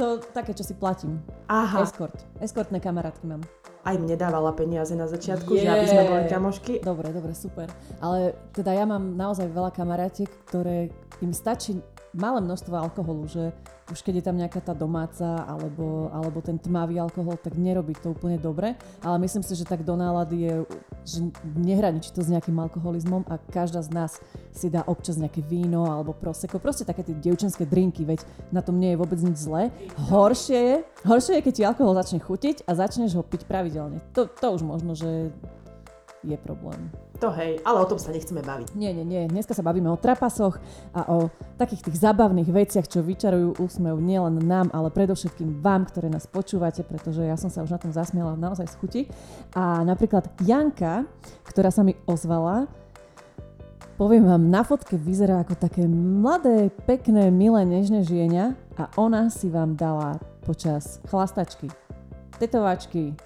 To také, čo si platím. Aha, Escort. Escortné kamarátky mám. aj mne dávala peniaze na začiatku, že aby sme boli kamošky. Dobre, dobre, super. Ale teda ja mám naozaj veľa kamarátiek, ktoré im stačí malé množstvo alkoholu, že už keď je tam nejaká tá domáca alebo, alebo ten tmavý alkohol, tak nerobí to úplne dobre. Ale myslím si, že tak do nálady je, že nehraničí to s nejakým alkoholizmom a každá z nás si dá občas nejaké víno alebo proseko. Proste také tie dievčenské drinky, veď na tom nie je vôbec nič zlé. Horšie je, horšie je, keď ti alkohol začne chutiť a začneš ho piť pravidelne. To, to už možno, že je problém. To hej, ale o tom sa nechceme baviť. Nie, nie, nie. Dneska sa bavíme o trapasoch a o takých tých zabavných veciach, čo vyčarujú úsmev nielen nám, ale predovšetkým vám, ktoré nás počúvate, pretože ja som sa už na tom zasmiala naozaj z chuti. A napríklad Janka, ktorá sa mi ozvala, poviem vám, na fotke vyzerá ako také mladé, pekné, milé, nežné žienia a ona si vám dala počas chlastačky, tetovačky,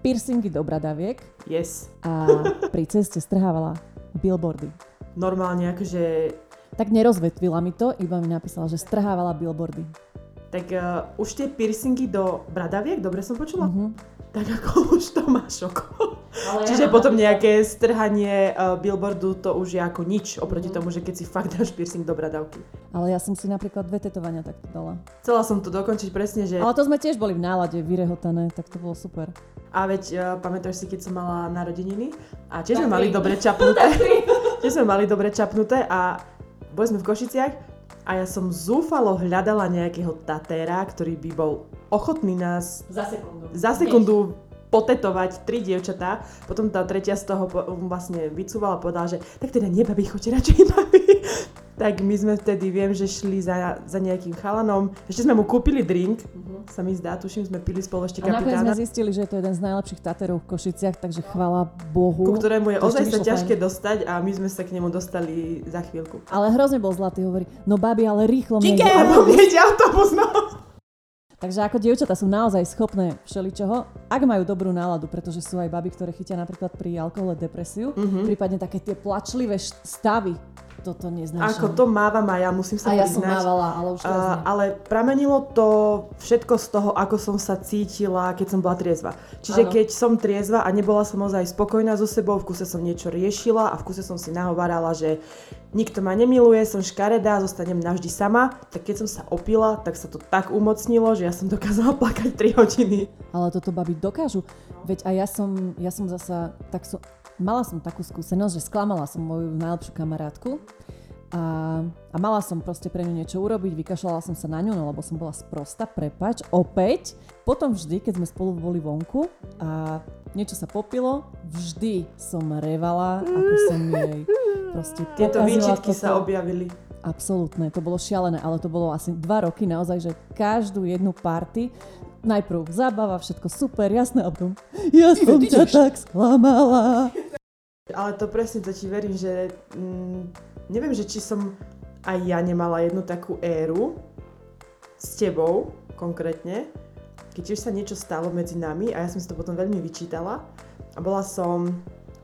piercingy do bradaviek Yes. a pri ceste strhávala billboardy. Normálne akože, Tak nerozvetvila mi to, iba mi napísala, že strhávala billboardy. tak uh, už tie piercingy do bradaviek, dobre som počula? Mhm. Tak ako už to má šok. Čiže potom nejaké strhanie uh, billboardu, to už je ako nič oproti Mhm. tomu, že keď si fakt dáš piercing do bradavky. Ale ja som si napríklad dve tetovania takto dala. Chcela som to dokončiť presne, že... Ale to sme tiež boli v nálade vyrehotané, tak to bolo super. A veď uh, pamätáš si, keď som mala narodeniny a tiež sme mali dobre (laughs) čapnuté. tiež sme mali dobre čapnuté a boli sme v Košiciach a ja som zúfalo hľadala nejakého tatéra, ktorý by bol ochotný nás Za sekundu. za sekundu potetovať tri dievčatá. Potom tá tretia z toho po, vlastne vycúvala a povedala, že tak teda nebabi, choďte radšej babi. Tak my sme vtedy, viem, že šli za, za nejakým chalanom. Ešte sme mu kúpili drink, sa mi zdá, tuším, sme pili spolu ešte A nakoniec kapitána. sme zistili, že je to jeden z najlepších taterov v Košiciach, takže chvála Bohu. ku ktorému je ozaj sa ťažké fajn. dostať a my sme sa k nemu dostali za chvíľku. Ale hrozne bol zlatý, hovorí, no babi, ale rýchlo mne Jingle! Lebo autobus. no. Takže ako dievčatá sú naozaj schopné všeličoho, ak majú dobrú náladu, pretože sú aj baby, ktoré chytia napríklad pri alkohole depresiu, Mhm. prípadne také tie plačlivé stavy. Toto neznášam. Ako to mávam a ja musím sa A ja som mávala, ale už teraz Uh, ale pramenilo to všetko z toho, ako som sa cítila, keď som bola triezva. Čiže Áno. keď som triezva a nebola som ozaj spokojná so sebou, v kuse som niečo riešila a v kuse som si nahovárala, že nikto ma nemiluje, som škaredá, zostanem navždy sama, tak keď som sa opila, tak sa to tak umocnilo, že ja som dokázala (laughs) plakať 3 hodiny. Ale toto baby dokážu. Veď aj ja som, ja som zasa, tak som, mala som takú skúsenosť, že sklamala som moju najlepšiu kamarátku a, a mala som proste pre ňu niečo urobiť, vykašľala som sa na ňu, no lebo som bola sprosta, prepač, opäť. Potom vždy, keď sme spolu boli vonku a niečo sa popilo, vždy som revala, ako som jej proste (laughs) Tieto výčitky toto. sa objavili. Absolútne, to bolo šialené, ale to bolo asi dva roky naozaj, že každú jednu party Najprv zábava, všetko super, jasné, a potom ja som ťa tak sklamala. Ale to presne, to ti verím, že mm, neviem, že či som aj ja nemala jednu takú éru s tebou konkrétne, keď tiež sa niečo stalo medzi nami a ja som si to potom veľmi vyčítala a bola som,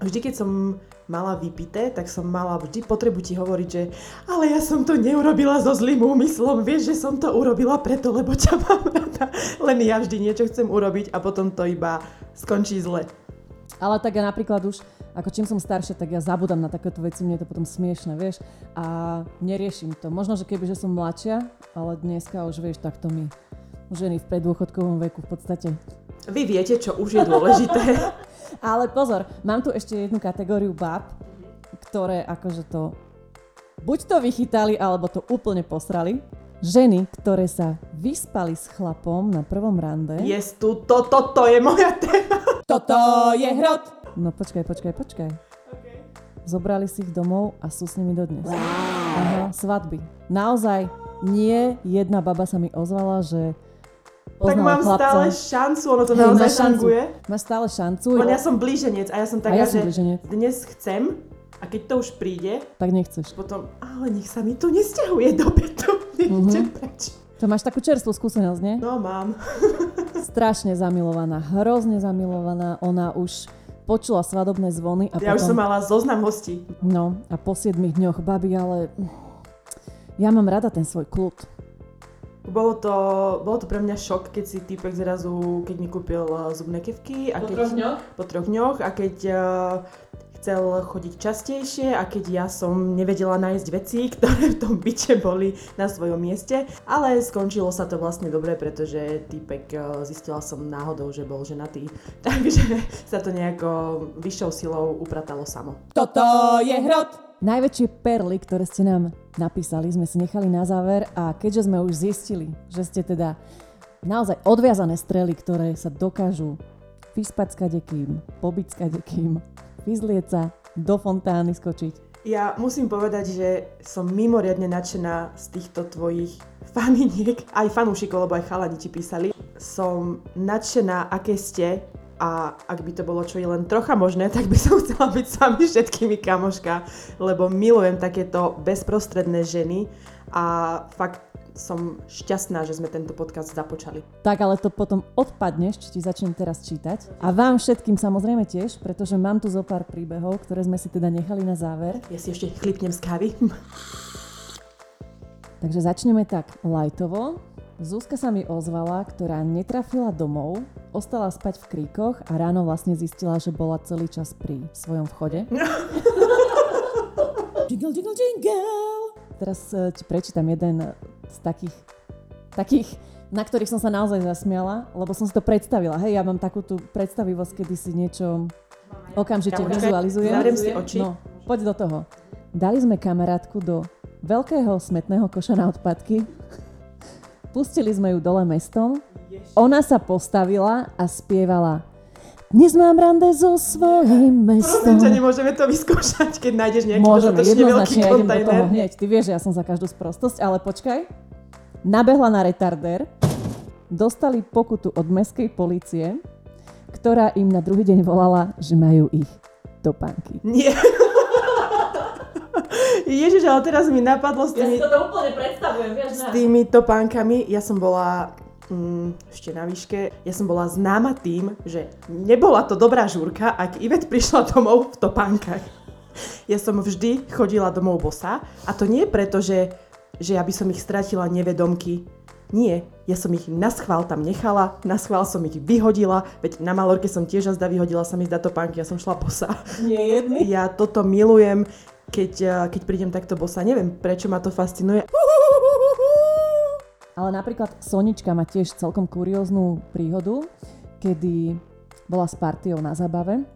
vždy keď som mala vypité, tak som mala vždy potrebu ti hovoriť, že ale ja som to neurobila so zlým úmyslom, vieš, že som to urobila preto, lebo ťa mám rada. Len ja vždy niečo chcem urobiť a potom to iba skončí zle. Ale tak ja napríklad už, ako čím som staršia, tak ja zabudám na takéto veci, mne je to potom smiešne, vieš. A neriešim to. Možno, že keby, že som mladšia, ale dneska už vieš, takto mi ženy v predôchodkovom veku v podstate. Vy viete, čo už je dôležité. (laughs) Ale pozor, mám tu ešte jednu kategóriu bab, ktoré akože to buď to vychytali, alebo to úplne posrali. Ženy, ktoré sa vyspali s chlapom na prvom rande. Yes, tu, to, to, to je moja téma. Toto je hrot. No počkaj, počkaj, počkaj. Zobrali si ich domov a sú s nimi dodnes. Aha, svadby. Naozaj, nie jedna baba sa mi ozvala, že Tak mám chlapca. stále šancu, ono to Hej, naozaj máš šancu. funguje. Máš stále šancu. Len ja som blíženec a ja som taká, ja som že blíženec. dnes chcem a keď to už príde, Tak nechceš. potom, ale nech sa mi to nesťahuje do bytu. Nechcem (laughs) Mhm. preč. To máš takú čerstvú skúsenosť, nie? No mám. (laughs) Strašne zamilovaná, hrozne zamilovaná. Ona už počula svadobné zvony a Ja už som potom... mala zoznam hostí. No a po 7 dňoch, babi, ale... Ja mám rada ten svoj kľud. Bolo to, bolo to pre mňa šok, keď si týpek zrazu, keď mi kúpil uh, zubné kevky. A keď, dňoch? Po troch dňoch a keď uh, chcel chodiť častejšie a keď ja som nevedela nájsť veci, (laughs) ktoré v tom byte boli na svojom mieste. Ale skončilo sa to vlastne dobre, pretože týpek uh, zistila som náhodou, že bol ženatý. (laughs) Takže sa to nejako vyššou silou upratalo samo. Toto je hrot. Najväčšie perly, ktoré ste nám napísali, sme si nechali na záver a keďže sme už zistili, že ste teda naozaj odviazané strely, ktoré sa dokážu vyspať s kadekým, pobyť s kadekým, vyzlieť sa, do fontány skočiť. Ja musím povedať, že som mimoriadne nadšená z týchto tvojich faniniek, aj fanúšikov, lebo aj chalani ti písali. Som nadšená, aké ste a ak by to bolo čo je len trocha možné, tak by som (laughs) chcela byť s vami všetkými kamoška, lebo milujem takéto bezprostredné ženy a fakt som šťastná, že sme tento podcast započali. Tak ale to potom odpadneš, či ti začnem teraz čítať. A vám všetkým samozrejme tiež, pretože mám tu zo pár príbehov, ktoré sme si teda nechali na záver. Ja si ešte chlipnem z kávy. Takže začneme tak lajtovo. Zuzka sa mi ozvala, ktorá netrafila domov, ostala spať v kríkoch a ráno vlastne zistila, že bola celý čas pri svojom vchode. (laughs) Jingle, jingle, jingle. Teraz e, ti prečítam jeden z takých, takých, na ktorých som sa naozaj zasmiala, lebo som si to predstavila. Hej, ja mám takú tú predstavivosť, kedy si niečo okamžite Ja počkaj, vizualizujem. zavriem si oči. No, poď do toho. Dali sme kamarátku do veľkého smetného koša na odpadky. Pustili sme ju dole mestom. Ona sa postavila a spievala Dnes mám rande so svojím mestom. Prosím nemôžeme to vyskúšať, keď nájdeš nejaký Môžeme, dostatočne veľký ja toho kontajner. hneď. Ty vieš, že ja som za každú sprostosť, ale počkaj. Nabehla na retardér, dostali pokutu od mestskej policie, ktorá im na druhý deň volala, že majú ich topánky. Nie. (laughs) Ježiš, ale teraz mi napadlo s tými, to úplne predstavujem, vieš, s tými topánkami. Ja som bola mm, ešte na výške, ja som bola známa tým, že nebola to dobrá žúrka, ak Ivet prišla domov v topánkach. Ja som vždy chodila domov bosa a to nie preto, že, že ja by som ich stratila nevedomky. Nie, ja som ich na schvál tam nechala, na schvál som ich vyhodila, veď na Malorke som tiež azda vyhodila sa mi zdá topánky, ja som šla bosa. Nie jedný. Ja toto milujem, keď, eh, keď prídem takto bosa. Neviem, prečo ma to fascinuje. Ale napríklad Sonička má tiež celkom kurióznu príhodu, kedy bola s partiou na zabave.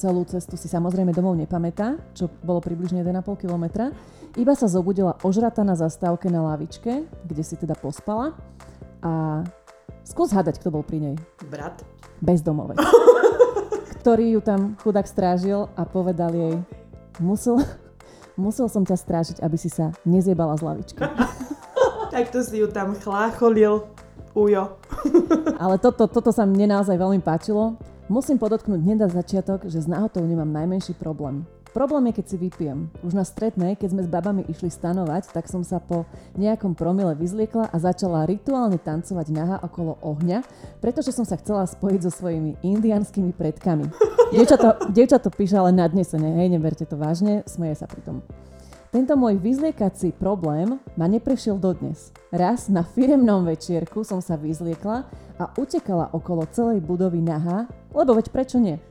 Celú cestu si samozrejme domov nepamätá, čo bolo približne 1,5 kilometra. Iba sa zobudila ožrata na zastávke na lavičke, kde si teda pospala. A skús hádať, kto bol pri nej. Brat. Bezdomovec. (laughs) ktorý ju tam chudák strážil a povedal jej, musel, musel som ťa strážiť, aby si sa nezjebala z lavičky. (laughs) Takto si ju tam chlácholil. Ujo. (laughs) Ale toto, toto sa mne naozaj veľmi páčilo. Musím podotknúť hneď začiatok, že s náhotou nemám najmenší problém. Problém je, keď si vypijem. Už na stretnej, keď sme s babami išli stanovať, tak som sa po nejakom promile vyzliekla a začala rituálne tancovať naha okolo ohňa, pretože som sa chcela spojiť so svojimi indianskými predkami. (laughs) Dievča to, dievča to píše ale nadnesene, hej, neberte to vážne, smeje sa pri tom. Tento môj vyzliekací problém ma neprešiel dodnes. Raz na firemnom večierku som sa vyzliekla a utekala okolo celej budovy nahá, lebo veď prečo nie?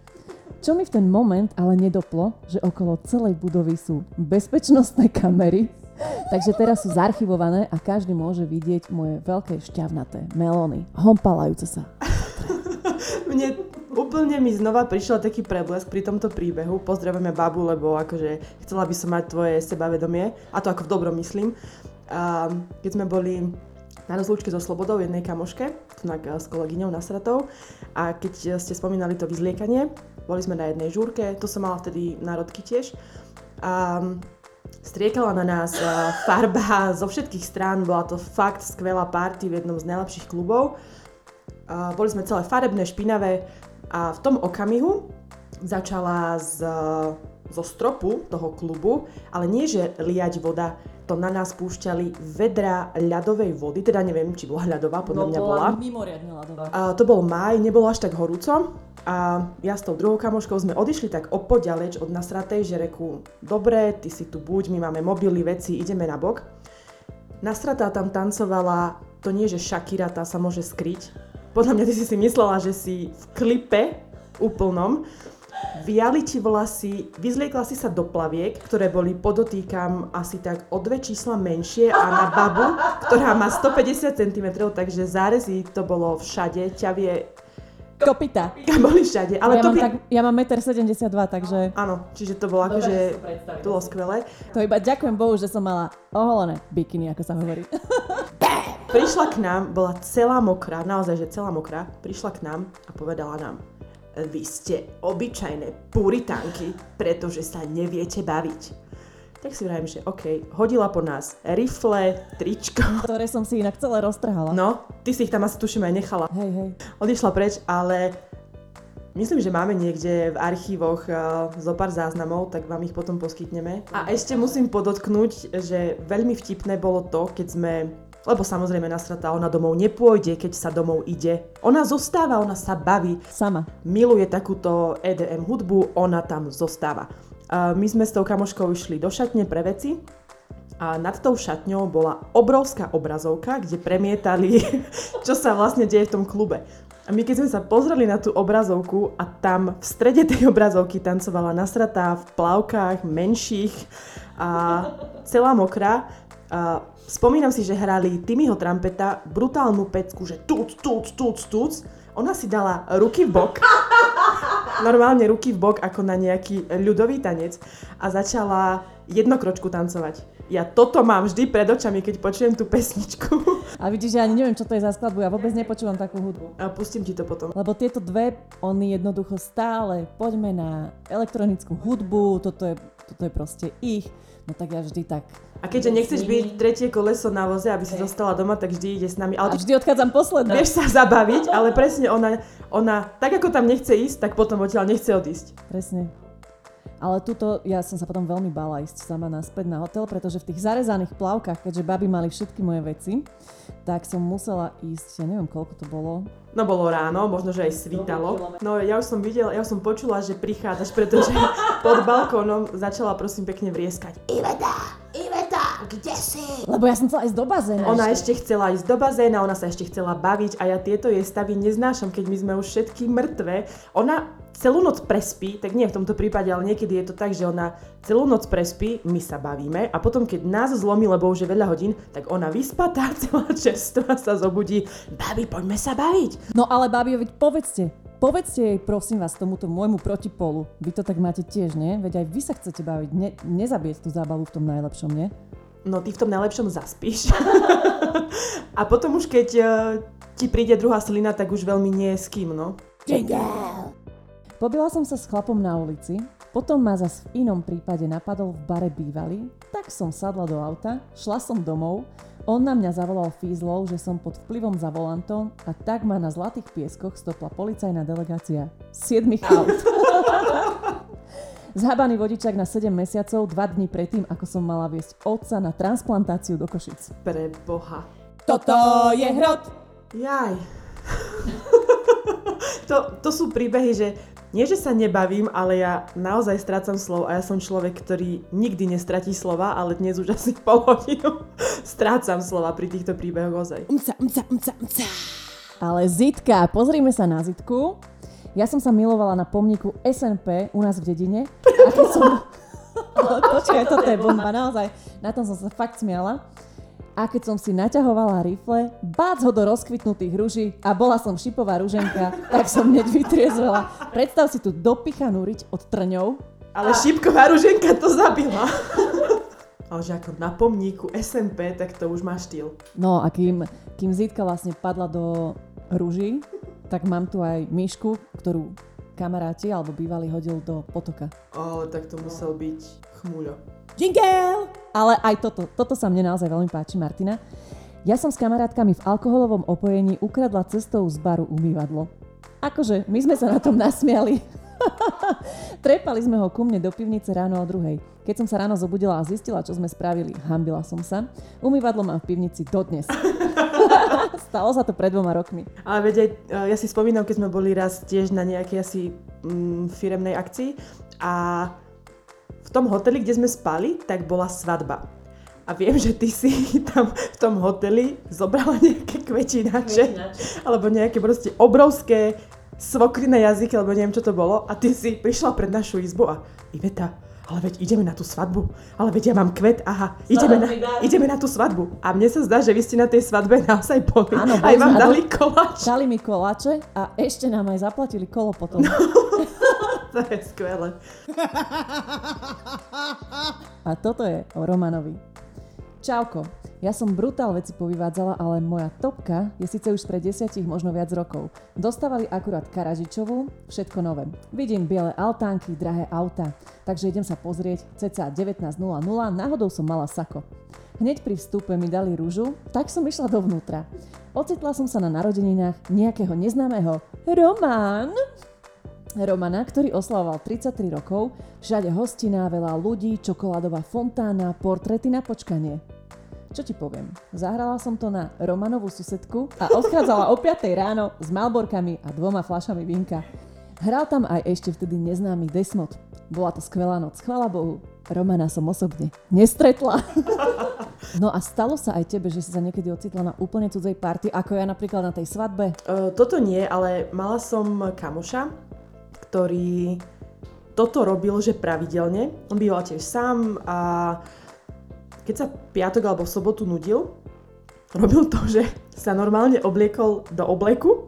Čo mi v ten moment ale nedoplo, že okolo celej budovy sú bezpečnostné kamery, takže teraz sú zarchivované a každý môže vidieť moje veľké šťavnaté melóny, hompalajúce sa. Mne úplne mi znova prišiel taký preblesk pri tomto príbehu. Pozdravujeme babu, lebo akože chcela by som mať tvoje sebavedomie. A to ako v dobrom myslím. A keď sme boli na rozlúčke so Slobodou jednej kamoške, tunak s kolegyňou Nasratou. A keď ste spomínali to vyzliekanie, boli sme na jednej žúrke, to som mala vtedy národky tiež. A striekala na nás farba zo všetkých strán, bola to fakt skvelá party v jednom z najlepších klubov. A, boli sme celé farebné, špinavé a v tom okamihu začala z, zo stropu toho klubu, ale nie že liať voda, to na nás púšťali vedra ľadovej vody, teda neviem, či bola ľadová, podľa mňa bola. mimoriadne ľadová. A to bol máj, nebolo až tak horúco a ja s tou druhou kamoškou sme odišli tak opodaleč od nasratej, že reku, dobre, ty si tu buď, my máme mobily, veci, ideme na bok. Nasratá tam tancovala, to nie, že Shakira tá sa môže skryť. Podľa mňa ty si si myslela, že si v klipe úplnom viali ti vlasy, vyzliekla si sa do plaviek, ktoré boli, podotýkam, asi tak o dve čísla menšie a na babu, ktorá má 150 cm, takže zárezy to bolo všade, ťavie Kopita. (laughs) boli všade. Ale ja, to mám by... tak, ja mám 1,72 m, takže Áno, čiže to bolo akože, to bolo skvelé. to iba ďakujem Bohu, že som mala oholené bikiny, ako sa hovorí. Prišla k nám, bola celá mokrá, naozaj, že celá mokrá, prišla k nám a povedala nám, vy ste obyčajné puritánky, pretože sa neviete baviť. Tak si vravím, že OK, hodila po nás rifle, tričko. (laughs) ktoré som si inak celé roztrhala. No, ty si ich tam asi tuším aj nechala. Hej, hej. Odišla preč, ale myslím, že máme niekde v archívoch uh, zo pár záznamov, tak vám ich potom poskytneme. A ešte musím podotknúť, že veľmi vtipné bolo to, keď sme lebo samozrejme nasratá, ona domov nepôjde, keď sa domov ide. Ona zostáva, ona sa baví. Sama. Miluje takúto EDM hudbu, ona tam zostáva. A my sme s tou kamoškou išli do šatne pre veci a nad tou šatňou bola obrovská obrazovka, kde premietali, (laughs) čo sa vlastne deje v tom klube. A my keď sme sa pozreli na tú obrazovku a tam v strede tej obrazovky tancovala nasratá v plavkách menších a celá mokrá, a spomínam si, že hrali Timmyho Trampeta brutálnu pecku, že tuc, tuc, tuc, tuc. Ona si dala ruky v bok, (laughs) normálne ruky v bok ako na nejaký ľudový tanec a začala jednokročku tancovať. Ja toto mám vždy pred očami, keď počujem tú pesničku. A vidíš, že ani neviem, čo to je za skladbu, ja vôbec nepočúvam takú hudbu. A pustím ti to potom. Lebo tieto dve, oni jednoducho stále, poďme na elektronickú hudbu, toto je, toto je proste ich. No tak ja vždy tak... A keďže nechceš byť tretie koleso na voze, aby si zostala doma, tak vždy ide s nami. A Ale vždy odchádzam posledná. vieš sa zabaviť, ale (laughs) presne ona, ona, tak ako tam nechce ísť, tak potom odtiaľ nechce odísť. Presne. Ale tuto, ja som sa potom veľmi bála ísť sama naspäť na hotel, pretože v tých zarezaných plavkách, keďže baby mali všetky moje veci, tak som musela ísť, ja neviem koľko to bolo, No bolo ráno, možno, že aj svítalo. No ja už som videla, ja už som počula, že prichádzaš, pretože (laughs) pod balkónom začala prosím pekne vrieskať. Iveta, Iveta, kde si? lebo ja som chcela ísť do bazéna. Ona ešte chcela ísť do bazéna, ona sa ešte chcela baviť a ja tieto jej stavy neznášam, keď my sme už všetky mŕtve. Ona celú noc prespí, tak nie v tomto prípade, ale niekedy je to tak, že ona celú noc prespí, my sa bavíme a potom keď nás zlomí, lebo už je veľa hodín, tak ona vyspatá, (laughs) celá čerstva sa zobudí. Babi, poďme sa baviť. No ale babi, povedzte, povedzte jej prosím vás tomuto môjmu protipolu. Vy to tak máte tiež, nie? Veď aj vy sa chcete baviť, ne, nezabieť tú zábavu v tom najlepšom, nie? No ty v tom najlepšom zaspíš. (laughs) a potom už keď eh, ti príde druhá slina, tak už veľmi nie je s kým, no. Jingle. Pobila som sa s chlapom na ulici, potom ma zas v inom prípade napadol v bare bývalý, tak som sadla do auta, šla som domov, On na mňa zavolal fízlov, že som pod vplyvom za volantom a tak ma na Zlatých pieskoch stopla policajná delegácia 7 aut. (laughs) Zhabaný vodičak na 7 mesiacov, 2 dní predtým, ako som mala viesť otca na transplantáciu do Košic. Pre Boha. Toto je hrot! Jaj. (laughs) to, to sú príbehy, že nie, že sa nebavím, ale ja naozaj strácam slov a ja som človek, ktorý nikdy nestratí slova, ale dnes už asi pol hodinu (laughs) strácam slova pri týchto príbehoch ozaj. Mca, mca, mca, mca. Ale Zitka, pozrime sa na Zitku. Ja som sa milovala na pomníku SNP u nás v dedine. A keď som... Ale (laughs) počkaj, toto je bomba, naozaj. Na tom som sa fakt smiala. A keď som si naťahovala rifle, bác ho do rozkvitnutých ruží a bola som šipová ruženka, tak som hneď vytriezvela. Predstav si tu dopichanú riť od trňov. Ale šípková ruženka to zabila. Ale že ako na pomníku SMP, tak to už má štýl. No a kým, kým Zitka vlastne padla do ruží, tak mám tu aj myšku, ktorú kamaráti alebo bývalý hodil do potoka. Ale tak to musel byť chmúľo. Jingle! Ale aj toto, toto sa mne naozaj veľmi páči, Martina. Ja som s kamarátkami v alkoholovom opojení ukradla cestou z baru umývadlo. Akože, my sme sa na tom nasmiali. (laughs) Trepali sme ho ku mne do pivnice ráno o druhej. Keď som sa ráno zobudila a zistila, čo sme spravili, hambila som sa. Umývadlo mám v pivnici dodnes. (laughs) Stalo sa to pred dvoma rokmi. Ale veď e, ja si spomínam, keď sme boli raz tiež na nejakej asi mm, firemnej akcii a v tom hoteli, kde sme spali, tak bola svadba. A viem, že ty si (laughs) tam v tom hoteli zobrala nejaké kvetinače, alebo nejaké proste obrovské svokriné jazyky, alebo neviem, čo to bolo. A ty si prišla pred našu izbu a Iveta, ale veď ideme na tú svadbu. Ale veď ja mám kvet, aha, ideme na, ideme na tú svadbu. A mne sa zdá, že vy ste na tej svadbe naozaj boli. Áno, aj vám dali koláč. Dali mi koláče a ešte nám aj zaplatili kolo potom. (laughs) (laughs) (laughs) To je skvelé. A toto je o Romanovi. Čauko, ja som brutál veci povyvádzala, ale moja topka je síce už pred desiatich, možno viac rokov. Dostávali akurát Karažičovú, všetko nové. Vidím biele altánky, drahé auta, takže idem sa pozrieť, cca 19.00, náhodou som mala sako. Hneď pri vstupe mi dali rúžu, tak som išla dovnútra. Ocitla som sa na narodeninách nejakého neznámeho Román, Romana, ktorý oslavoval 33 rokov, všade hostina, veľa ľudí, čokoládová fontána, portrety na počkanie. Čo ti poviem? Zahrala som to na Romanovú susedku a odchádzala o 5 ráno s malborkami a dvoma fľašami vinka. Hral tam aj ešte vtedy neznámy Desmod. Bola to skvelá noc, chvala Bohu. Romana som osobne nestretla. No a stalo sa aj tebe, že si sa niekedy ocitla na úplne cudzej party, ako ja napríklad na tej svadbe? Uh, toto nie, ale mala som kamoša, ktorý toto robil, že pravidelne. On býval tiež sám a keď sa piatok alebo v sobotu nudil, robil to, že sa normálne obliekol do obleku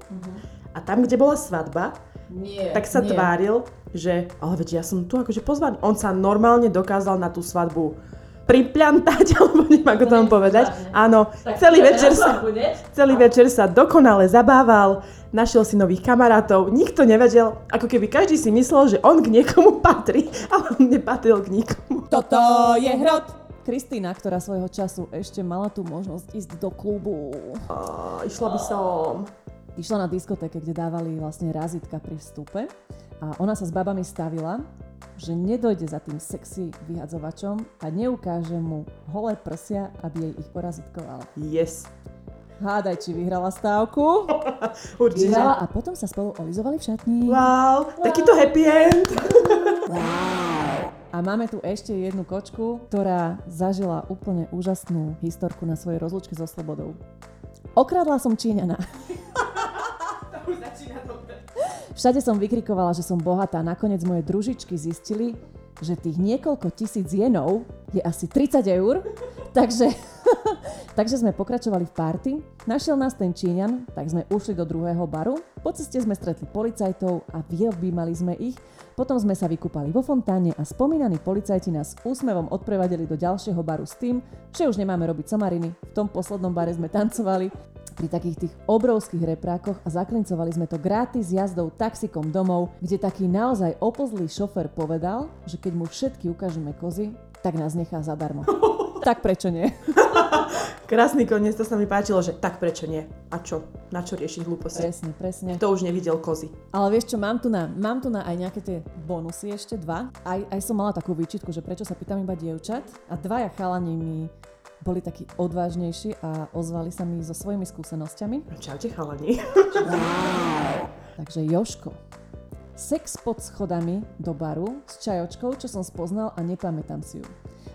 a tam, kde bola svadba, Nie, tak sa tváril, že ale veď ja som tu akože pozvaný. On sa normálne dokázal na tú svadbu pripľantať, (laughs) alebo neviem ako to mám povedať. Áno, celý večer sa, celý večer sa dokonale zabával, našiel si nových kamarátov, nikto nevedel, ako keby každý si myslel, že on k niekomu (laughs) patrí, ale on nepatril k nikomu. Toto je hrot! Kristýna, ktorá svojho času ešte mala tú možnosť ísť do klubu. A, išla by som. Išla na diskotéke, kde dávali vlastne razitka pri vstupe a ona sa s babami stavila, že nedojde za tým sexy vyhadzovačom a neukáže mu holé prsia, aby jej ich porazitkoval. Yes. Hádaj, či vyhrala stávku. (laughs) Určite. Vyhrala a potom sa spolu olizovali v šatni. Wow, takýto happy end. (laughs) A máme tu ešte jednu kočku, ktorá zažila úplne úžasnú historku na svojej rozlúčke so slobodou. Okradla som Číňana. (laughs) Všade som vykrikovala, že som bohatá. Nakoniec moje družičky zistili, že tých niekoľko tisíc jenov je asi 30 eur. (laughs) Takže, (laughs) takže sme pokračovali v party. Našiel nás ten Číňan, tak sme ušli do druhého baru. Po ceste sme stretli policajtov a vyobímali sme ich. Potom sme sa vykúpali vo fontáne a spomínaní policajti nás úsmevom odprevadili do ďalšieho baru s tým, že už nemáme robiť somariny. V tom poslednom bare sme tancovali pri takých tých obrovských reprákoch a zaklincovali sme to gratis jazdou taxikom domov, kde taký naozaj oplzlý šofer povedal, že keď mu všetky ukážeme kozy, tak nás nechá zadarmo. (laughs) tak prečo nie? (laughs) Krásny koniec, to sa mi páčilo, že tak prečo nie? A čo? Na čo riešiť hlúposti? Presne, presne. To už nevidel kozy. Ale vieš čo, mám tu na, mám tu na aj nejaké tie bonusy ešte dva. Aj, aj som mala takú výčitku, že prečo sa pýtam iba dievčat. A dvaja chalani mi boli takí odvážnejší a ozvali sa mi so svojimi skúsenosťami. Čaute chalani. Takže Joško, sex pod schodami do baru s čajočkou, čo som spoznal a nepamätám si ju.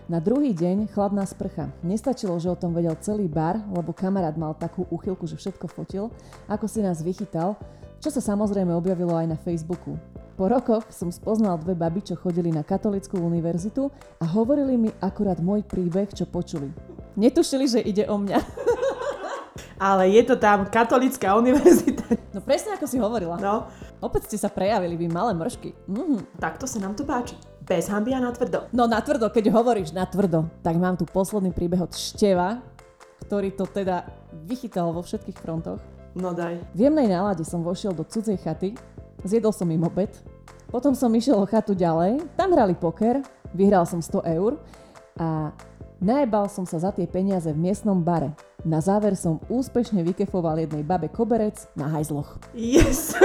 Na druhý deň chladná sprcha. Nestačilo, že o tom vedel celý bar, lebo kamarát mal takú uchylku, že všetko fotil, ako si nás vychytal, čo sa samozrejme objavilo aj na Facebooku. Po rokoch som spoznal dve baby, čo chodili na katolickú univerzitu a hovorili mi akurát môj príbeh, čo počuli. Netušili, že ide o mňa. (laughs) Ale je to tam katolická univerzita. No presne ako si hovorila. No, Opäť ste sa prejavili, vy malé mršky. Mhm. takto sa nám to páči. Bez hamby a natvrdo. No na tvrdo, keď hovoríš na tvrdo, tak mám tu posledný príbeh od Števa, ktorý to teda vychytal vo všetkých frontoch. No daj. V jemnej nálade som vošiel do cudzej chaty, zjedol som im obed, potom som išiel o chatu ďalej, tam hrali poker, vyhral som 100 eur a najebal som sa za tie peniaze v miestnom bare. Na záver som úspešne vykefoval jednej babe koberec na hajzloch. Yes! (laughs)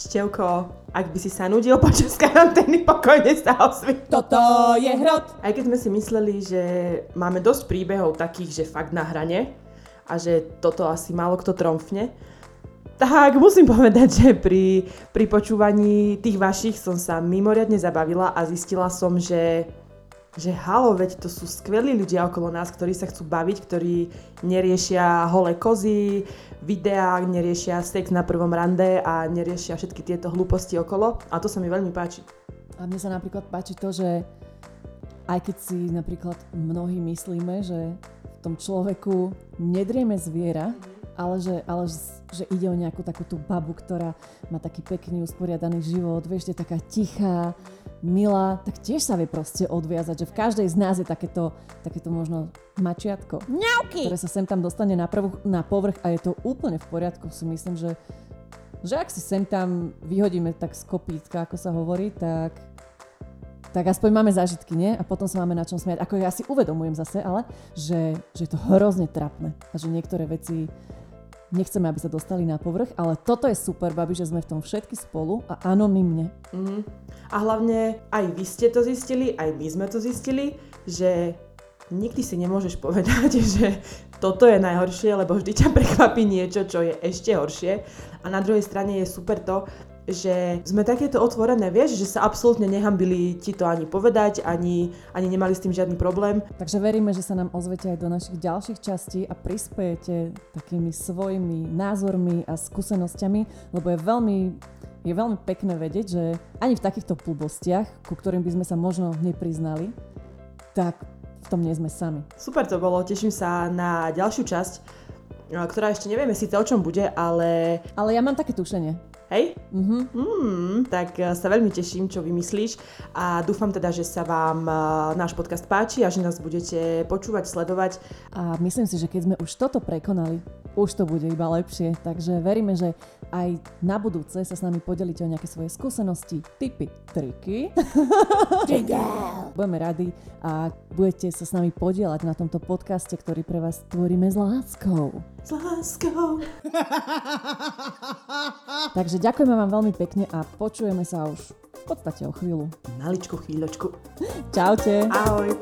Števko, ak by si sa nudil počas karantény, pokojne sa ozvi. Toto je hrot! Aj keď sme si mysleli, že máme dosť príbehov takých, že fakt na hrane a že toto asi málo kto tromfne, tak musím povedať, že pri, pri počúvaní tých vašich som sa mimoriadne zabavila a zistila som, že, že halo, veď to sú skvelí ľudia okolo nás, ktorí sa chcú baviť, ktorí neriešia holé kozy, videá, neriešia sex na prvom rande a neriešia všetky tieto hlúposti okolo a to sa mi veľmi páči. A mne sa napríklad páči to, že aj keď si napríklad mnohí myslíme, že v tom človeku nedrieme zviera, ale že, ale že- že ide o nejakú takú tú babu, ktorá má taký pekný, usporiadaný život, vieš, je taká tichá, milá, tak tiež sa vie proste odviazať, že v každej z nás je takéto, takéto možno mačiatko, Mňauky! ktoré sa sem tam dostane na, prvú, na povrch a je to úplne v poriadku, si myslím, že že ak si sem tam vyhodíme tak z kopítka, ako sa hovorí, tak tak aspoň máme zážitky, nie? A potom sa máme na čom smiať. Ako ja si uvedomujem zase, ale, že, že je to hrozne trapné. A že niektoré veci nechceme, aby sa dostali na povrch, ale toto je super, babi, že sme v tom všetky spolu a anonymne. Mhm. A hlavne aj vy ste to zistili, aj my sme to zistili, že nikdy si nemôžeš povedať, (laughs) že toto je najhoršie, lebo vždy ťa prekvapí niečo, čo je ešte horšie. A na druhej strane je super to, že sme takéto otvorené, vieš, že sa absolútne nehambili ti to ani povedať, ani, ani nemali s tým žiadny problém. Takže veríme, že sa nám ozvete aj do našich ďalších častí a prispejete takými svojimi názormi a skúsenosťami, lebo je veľmi, je veľmi pekné vedieť, že ani v takýchto blbostiach, ku ktorým by sme sa možno nepriznali, tak v tom nie sme sami. Super to bolo, teším sa na ďalšiu časť, ktorá ešte nevieme síce o čom bude, ale Ale ja mám také tušenie. Hej, Mhm. Hmm, tak eh, sa veľmi teším, čo vymyslíš a dúfam teda, že sa vám eh, náš podcast páči a že nás budete počúvať, sledovať. A myslím si, že keď sme už toto prekonali, už to bude iba lepšie. Takže veríme, že aj na budúce sa s nami podelíte o nejaké svoje skúsenosti, tipy, triky. (laughs) Budeme radi a budete sa s nami podielať na tomto podcaste, ktorý pre vás tvoríme s láskou. S láskou. (laughs) Takže ďakujeme vám veľmi pekne a počujeme sa už v podstate o chvíľu. Maličku chvíľočku. Čaute. Ahoj.